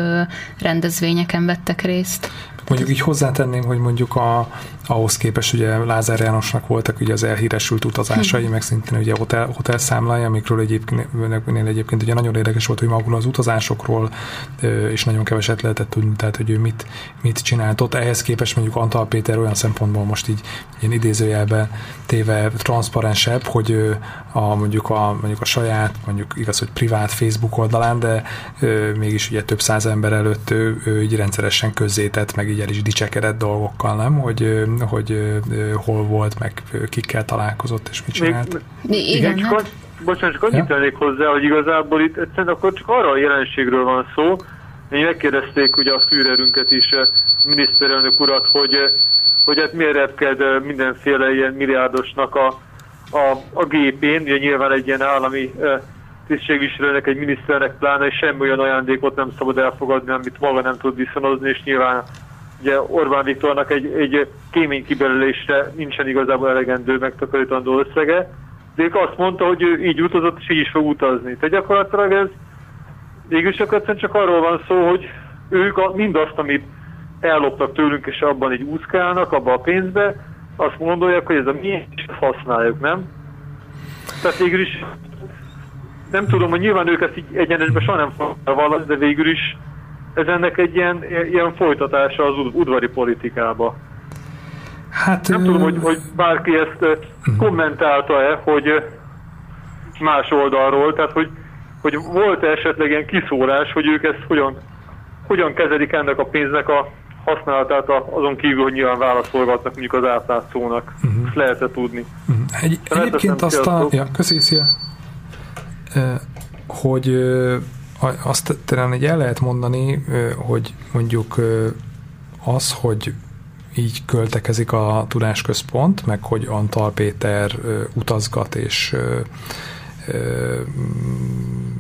rendezvényeken vettek részt. Mondjuk így hozzátenném, hogy mondjuk a, ahhoz képest ugye Lázár Jánosnak voltak ugye az elhíresült utazásai, hm. meg szintén ugye hotel, hotel számlája, amikről egyébként, egyébként ugye nagyon érdekes volt, hogy magukról az utazásokról és nagyon keveset lehetett tudni, tehát hogy ő mit, mit csinált ott. Ehhez képest mondjuk Antal Péter olyan szempontból most így ilyen idézőjelbe téve transzparensebb, hogy a, mondjuk, a, mondjuk a saját, mondjuk igaz, hogy privát Facebook oldalán, de ö, mégis ugye több száz ember előtt ő, ő így rendszeresen közzétett, meg így el is dicsekedett dolgokkal, nem? Hogy, hogy hol volt, meg kikkel találkozott, és mit csinált. Még, igen, csak az, bocsánat, csak annyit ja? hozzá, hogy igazából itt egyszerűen akkor csak arra a jelenségről van szó, hogy megkérdezték ugye a Führerünket is, miniszterelnök urat, hogy, hogy hát miért repked mindenféle ilyen milliárdosnak a, a, a gépén, ugye nyilván egy ilyen állami tisztségviselőnek, egy miniszternek pláne, és semmi olyan ajándékot nem szabad elfogadni, amit maga nem tud viszonozni, és nyilván ugye Orbán Viktornak egy, egy kémény kibelelésre nincsen igazából elegendő megtakarítandó összege, de ők azt mondta, hogy ő így utazott, és így is fog utazni. Tehát gyakorlatilag ez végül csak, csak arról van szó, hogy ők a, mindazt, amit elloptak tőlünk, és abban így úszkálnak, abba a pénzbe, azt gondolják, hogy ez a mi, és használjuk, nem? Tehát végül is nem tudom, hogy nyilván ők ezt így egyenesben soha nem fognak de végül is ez ennek egy ilyen, ilyen folytatása az udvari politikába. Hát, nem tudom, hogy, hogy bárki ezt uh-huh. kommentálta-e, hogy más oldalról, tehát hogy, hogy volt-e esetleg ilyen kiszólás, hogy ők ezt hogyan, hogyan kezelik ennek a pénznek a használatát azon kívül, hogy nyilván válaszolgatnak mondjuk az átlátszónak. Uh-huh. Ezt lehet -e tudni. Uh-huh. Egy, egyébként azt a... Ja, köszi, szia. Hogy azt talán egy el lehet mondani, hogy mondjuk az, hogy így költekezik a tudásközpont, meg hogy Antal Péter utazgat és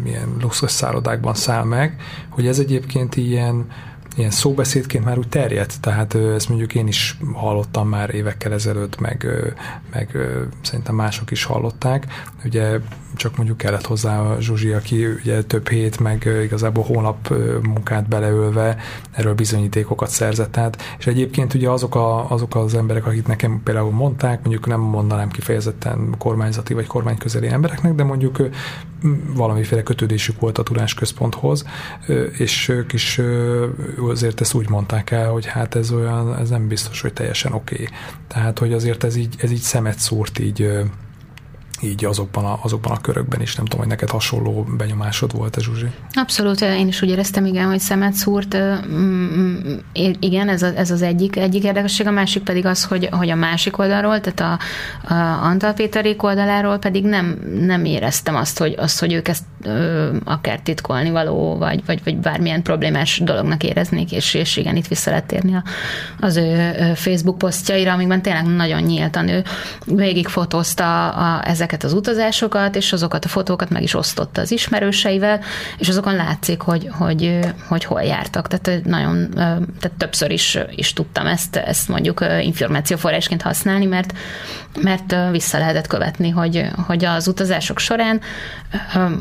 milyen luxus szállodákban száll meg, hogy ez egyébként ilyen ilyen szóbeszédként már úgy terjedt, tehát ezt mondjuk én is hallottam már évekkel ezelőtt, meg, meg szerintem mások is hallották. Ugye csak mondjuk kellett hozzá a Zsuzsi, aki ugye több hét, meg igazából hónap munkát beleölve erről bizonyítékokat szerzett át. És egyébként ugye azok, a, azok az emberek, akik nekem például mondták, mondjuk nem mondanám kifejezetten kormányzati vagy kormányközeli embereknek, de mondjuk valamiféle kötődésük volt a tudásközponthoz, és ők is azért ezt úgy mondták el, hogy hát ez olyan, ez nem biztos, hogy teljesen oké. Okay. Tehát, hogy azért ez így, ez így szemet szúrt így így azokban a, azokban a körökben is. Nem tudom, hogy neked hasonló benyomásod volt-e, Zsuzsi? Abszolút, én is úgy éreztem, igen, hogy szemet szúrt. Mm, igen, ez, a, ez az egyik, egyik érdekesség, a másik pedig az, hogy, hogy a másik oldalról, tehát a, a Antal Péterék oldaláról pedig nem, nem éreztem azt, hogy, azt, hogy ők ezt ö, akár titkolni való, vagy, vagy, vagy bármilyen problémás dolognak éreznék, és, és igen, itt vissza lehet térni a, az ő Facebook posztjaira, amikben tényleg nagyon nyíltan ő végigfotózta a, ezeket ezeket az utazásokat, és azokat a fotókat meg is osztotta az ismerőseivel, és azokon látszik, hogy, hogy, hogy hol jártak. Tehát nagyon, tehát többször is, is tudtam ezt, ezt mondjuk információforrásként használni, mert, mert vissza lehetett követni, hogy, hogy az utazások során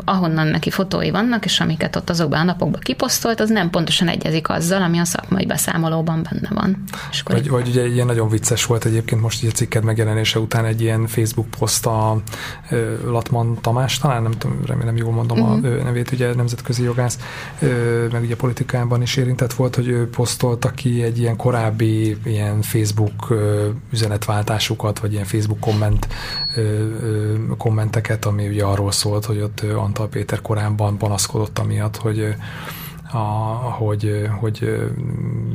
ahonnan neki fotói vannak, és amiket ott azokban a napokban kiposztolt, az nem pontosan egyezik azzal, ami a szakmai beszámolóban benne van. És vagy, vagy ugye ilyen nagyon vicces volt egyébként most egy cikked megjelenése után egy ilyen Facebook poszt a Latman Tamás, talán nem tudom, remélem jól mondom uh-huh. a mhm. nevét, ugye nemzetközi jogász, meg ugye politikában is érintett volt, hogy ő posztolta ki egy ilyen korábbi ilyen Facebook üzenetváltásukat, vagy ilyen Facebook komment, kommenteket, ami ugye arról szólt, hogy ott Antal Péter korábban panaszkodott amiatt, hogy a, hogy, hogy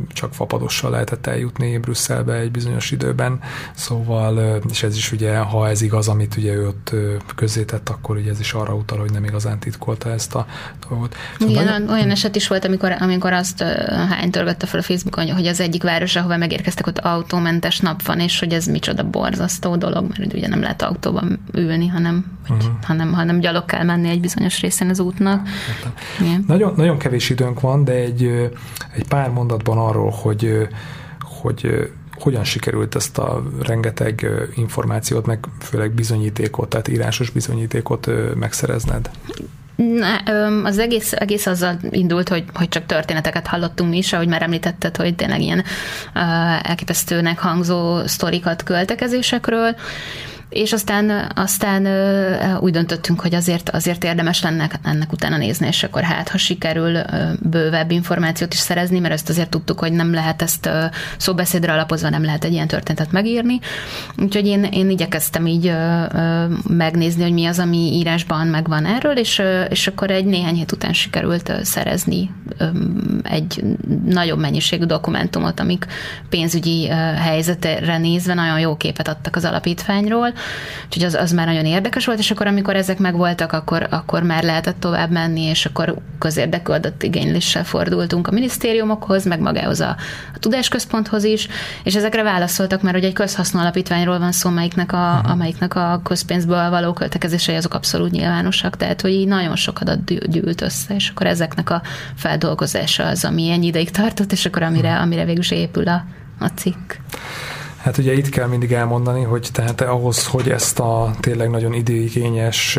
csak fapadossal lehetett eljutni Brüsszelbe egy bizonyos időben, szóval, és ez is ugye, ha ez igaz, amit ugye ő ott közzétett, akkor ugye ez is arra utal, hogy nem igazán titkolta ezt a dolgot. Szóval Igen, nagyon... olyan eset is volt, amikor, amikor azt hány törgette fel a Facebookon, hogy az egyik város, ahova megérkeztek, ott autómentes nap van, és hogy ez micsoda borzasztó dolog, mert ugye nem lehet autóban ülni, hanem, uh-huh. hanem, hanem gyalog kell menni egy bizonyos részén az útnak. Nagyon, nagyon kevés időnk van, de egy, egy pár mondatban arról, hogy, hogy hogyan sikerült ezt a rengeteg információt, meg főleg bizonyítékot, tehát írásos bizonyítékot megszerezned? az egész, egész azzal indult, hogy, hogy csak történeteket hallottunk mi is, ahogy már említetted, hogy tényleg ilyen elképesztőnek hangzó sztorikat költekezésekről, és aztán, aztán úgy döntöttünk, hogy azért, azért érdemes lenne ennek utána nézni, és akkor hát, ha sikerül bővebb információt is szerezni, mert ezt azért tudtuk, hogy nem lehet ezt szóbeszédre alapozva, nem lehet egy ilyen történetet megírni. Úgyhogy én, én igyekeztem így megnézni, hogy mi az, ami írásban megvan erről, és, és akkor egy néhány hét után sikerült szerezni egy nagyobb mennyiségű dokumentumot, amik pénzügyi helyzetre nézve nagyon jó képet adtak az alapítványról, úgyhogy az, az már nagyon érdekes volt, és akkor amikor ezek megvoltak, akkor, akkor már lehetett tovább menni, és akkor közérdekű igényléssel fordultunk a minisztériumokhoz, meg magához a, a tudásközponthoz is, és ezekre válaszoltak, mert hogy egy közhasznú alapítványról van szó, amelyiknek a, uh-huh. amelyiknek a közpénzből való költekezései azok abszolút nyilvánosak, tehát hogy így nagyon sok adat gyűlt össze, és akkor ezeknek a feldolgozása az, ami ennyi ideig tartott, és akkor amire, uh-huh. amire végül is épül a, a cikk. Hát ugye itt kell mindig elmondani, hogy tehát ahhoz, hogy ezt a tényleg nagyon időigényes,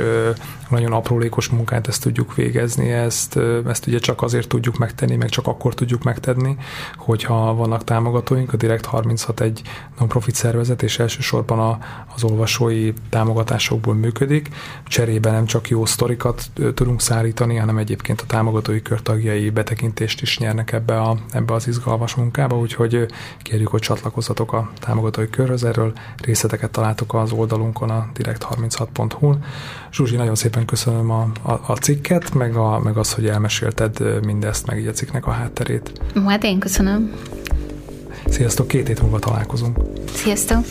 nagyon aprólékos munkát ezt tudjuk végezni, ezt, ezt ugye csak azért tudjuk megtenni, meg csak akkor tudjuk megtenni, hogyha vannak támogatóink, a Direkt 36 egy non-profit szervezet, és elsősorban a, az olvasói támogatásokból működik. Cserébe nem csak jó sztorikat tudunk szállítani, hanem egyébként a támogatói körtagjai betekintést is nyernek ebbe, a, ebbe az izgalmas munkába, úgyhogy kérjük, hogy csatlakozzatok a támogatói körhöz. Erről részleteket találtok az oldalunkon a direkt36.hu-n. Zsuzsi, nagyon szépen köszönöm a, a, a cikket, meg, a, meg az, hogy elmesélted mindezt, meg így a cikknek a hátterét. Hát én köszönöm. Sziasztok, két hét múlva találkozunk. Sziasztok!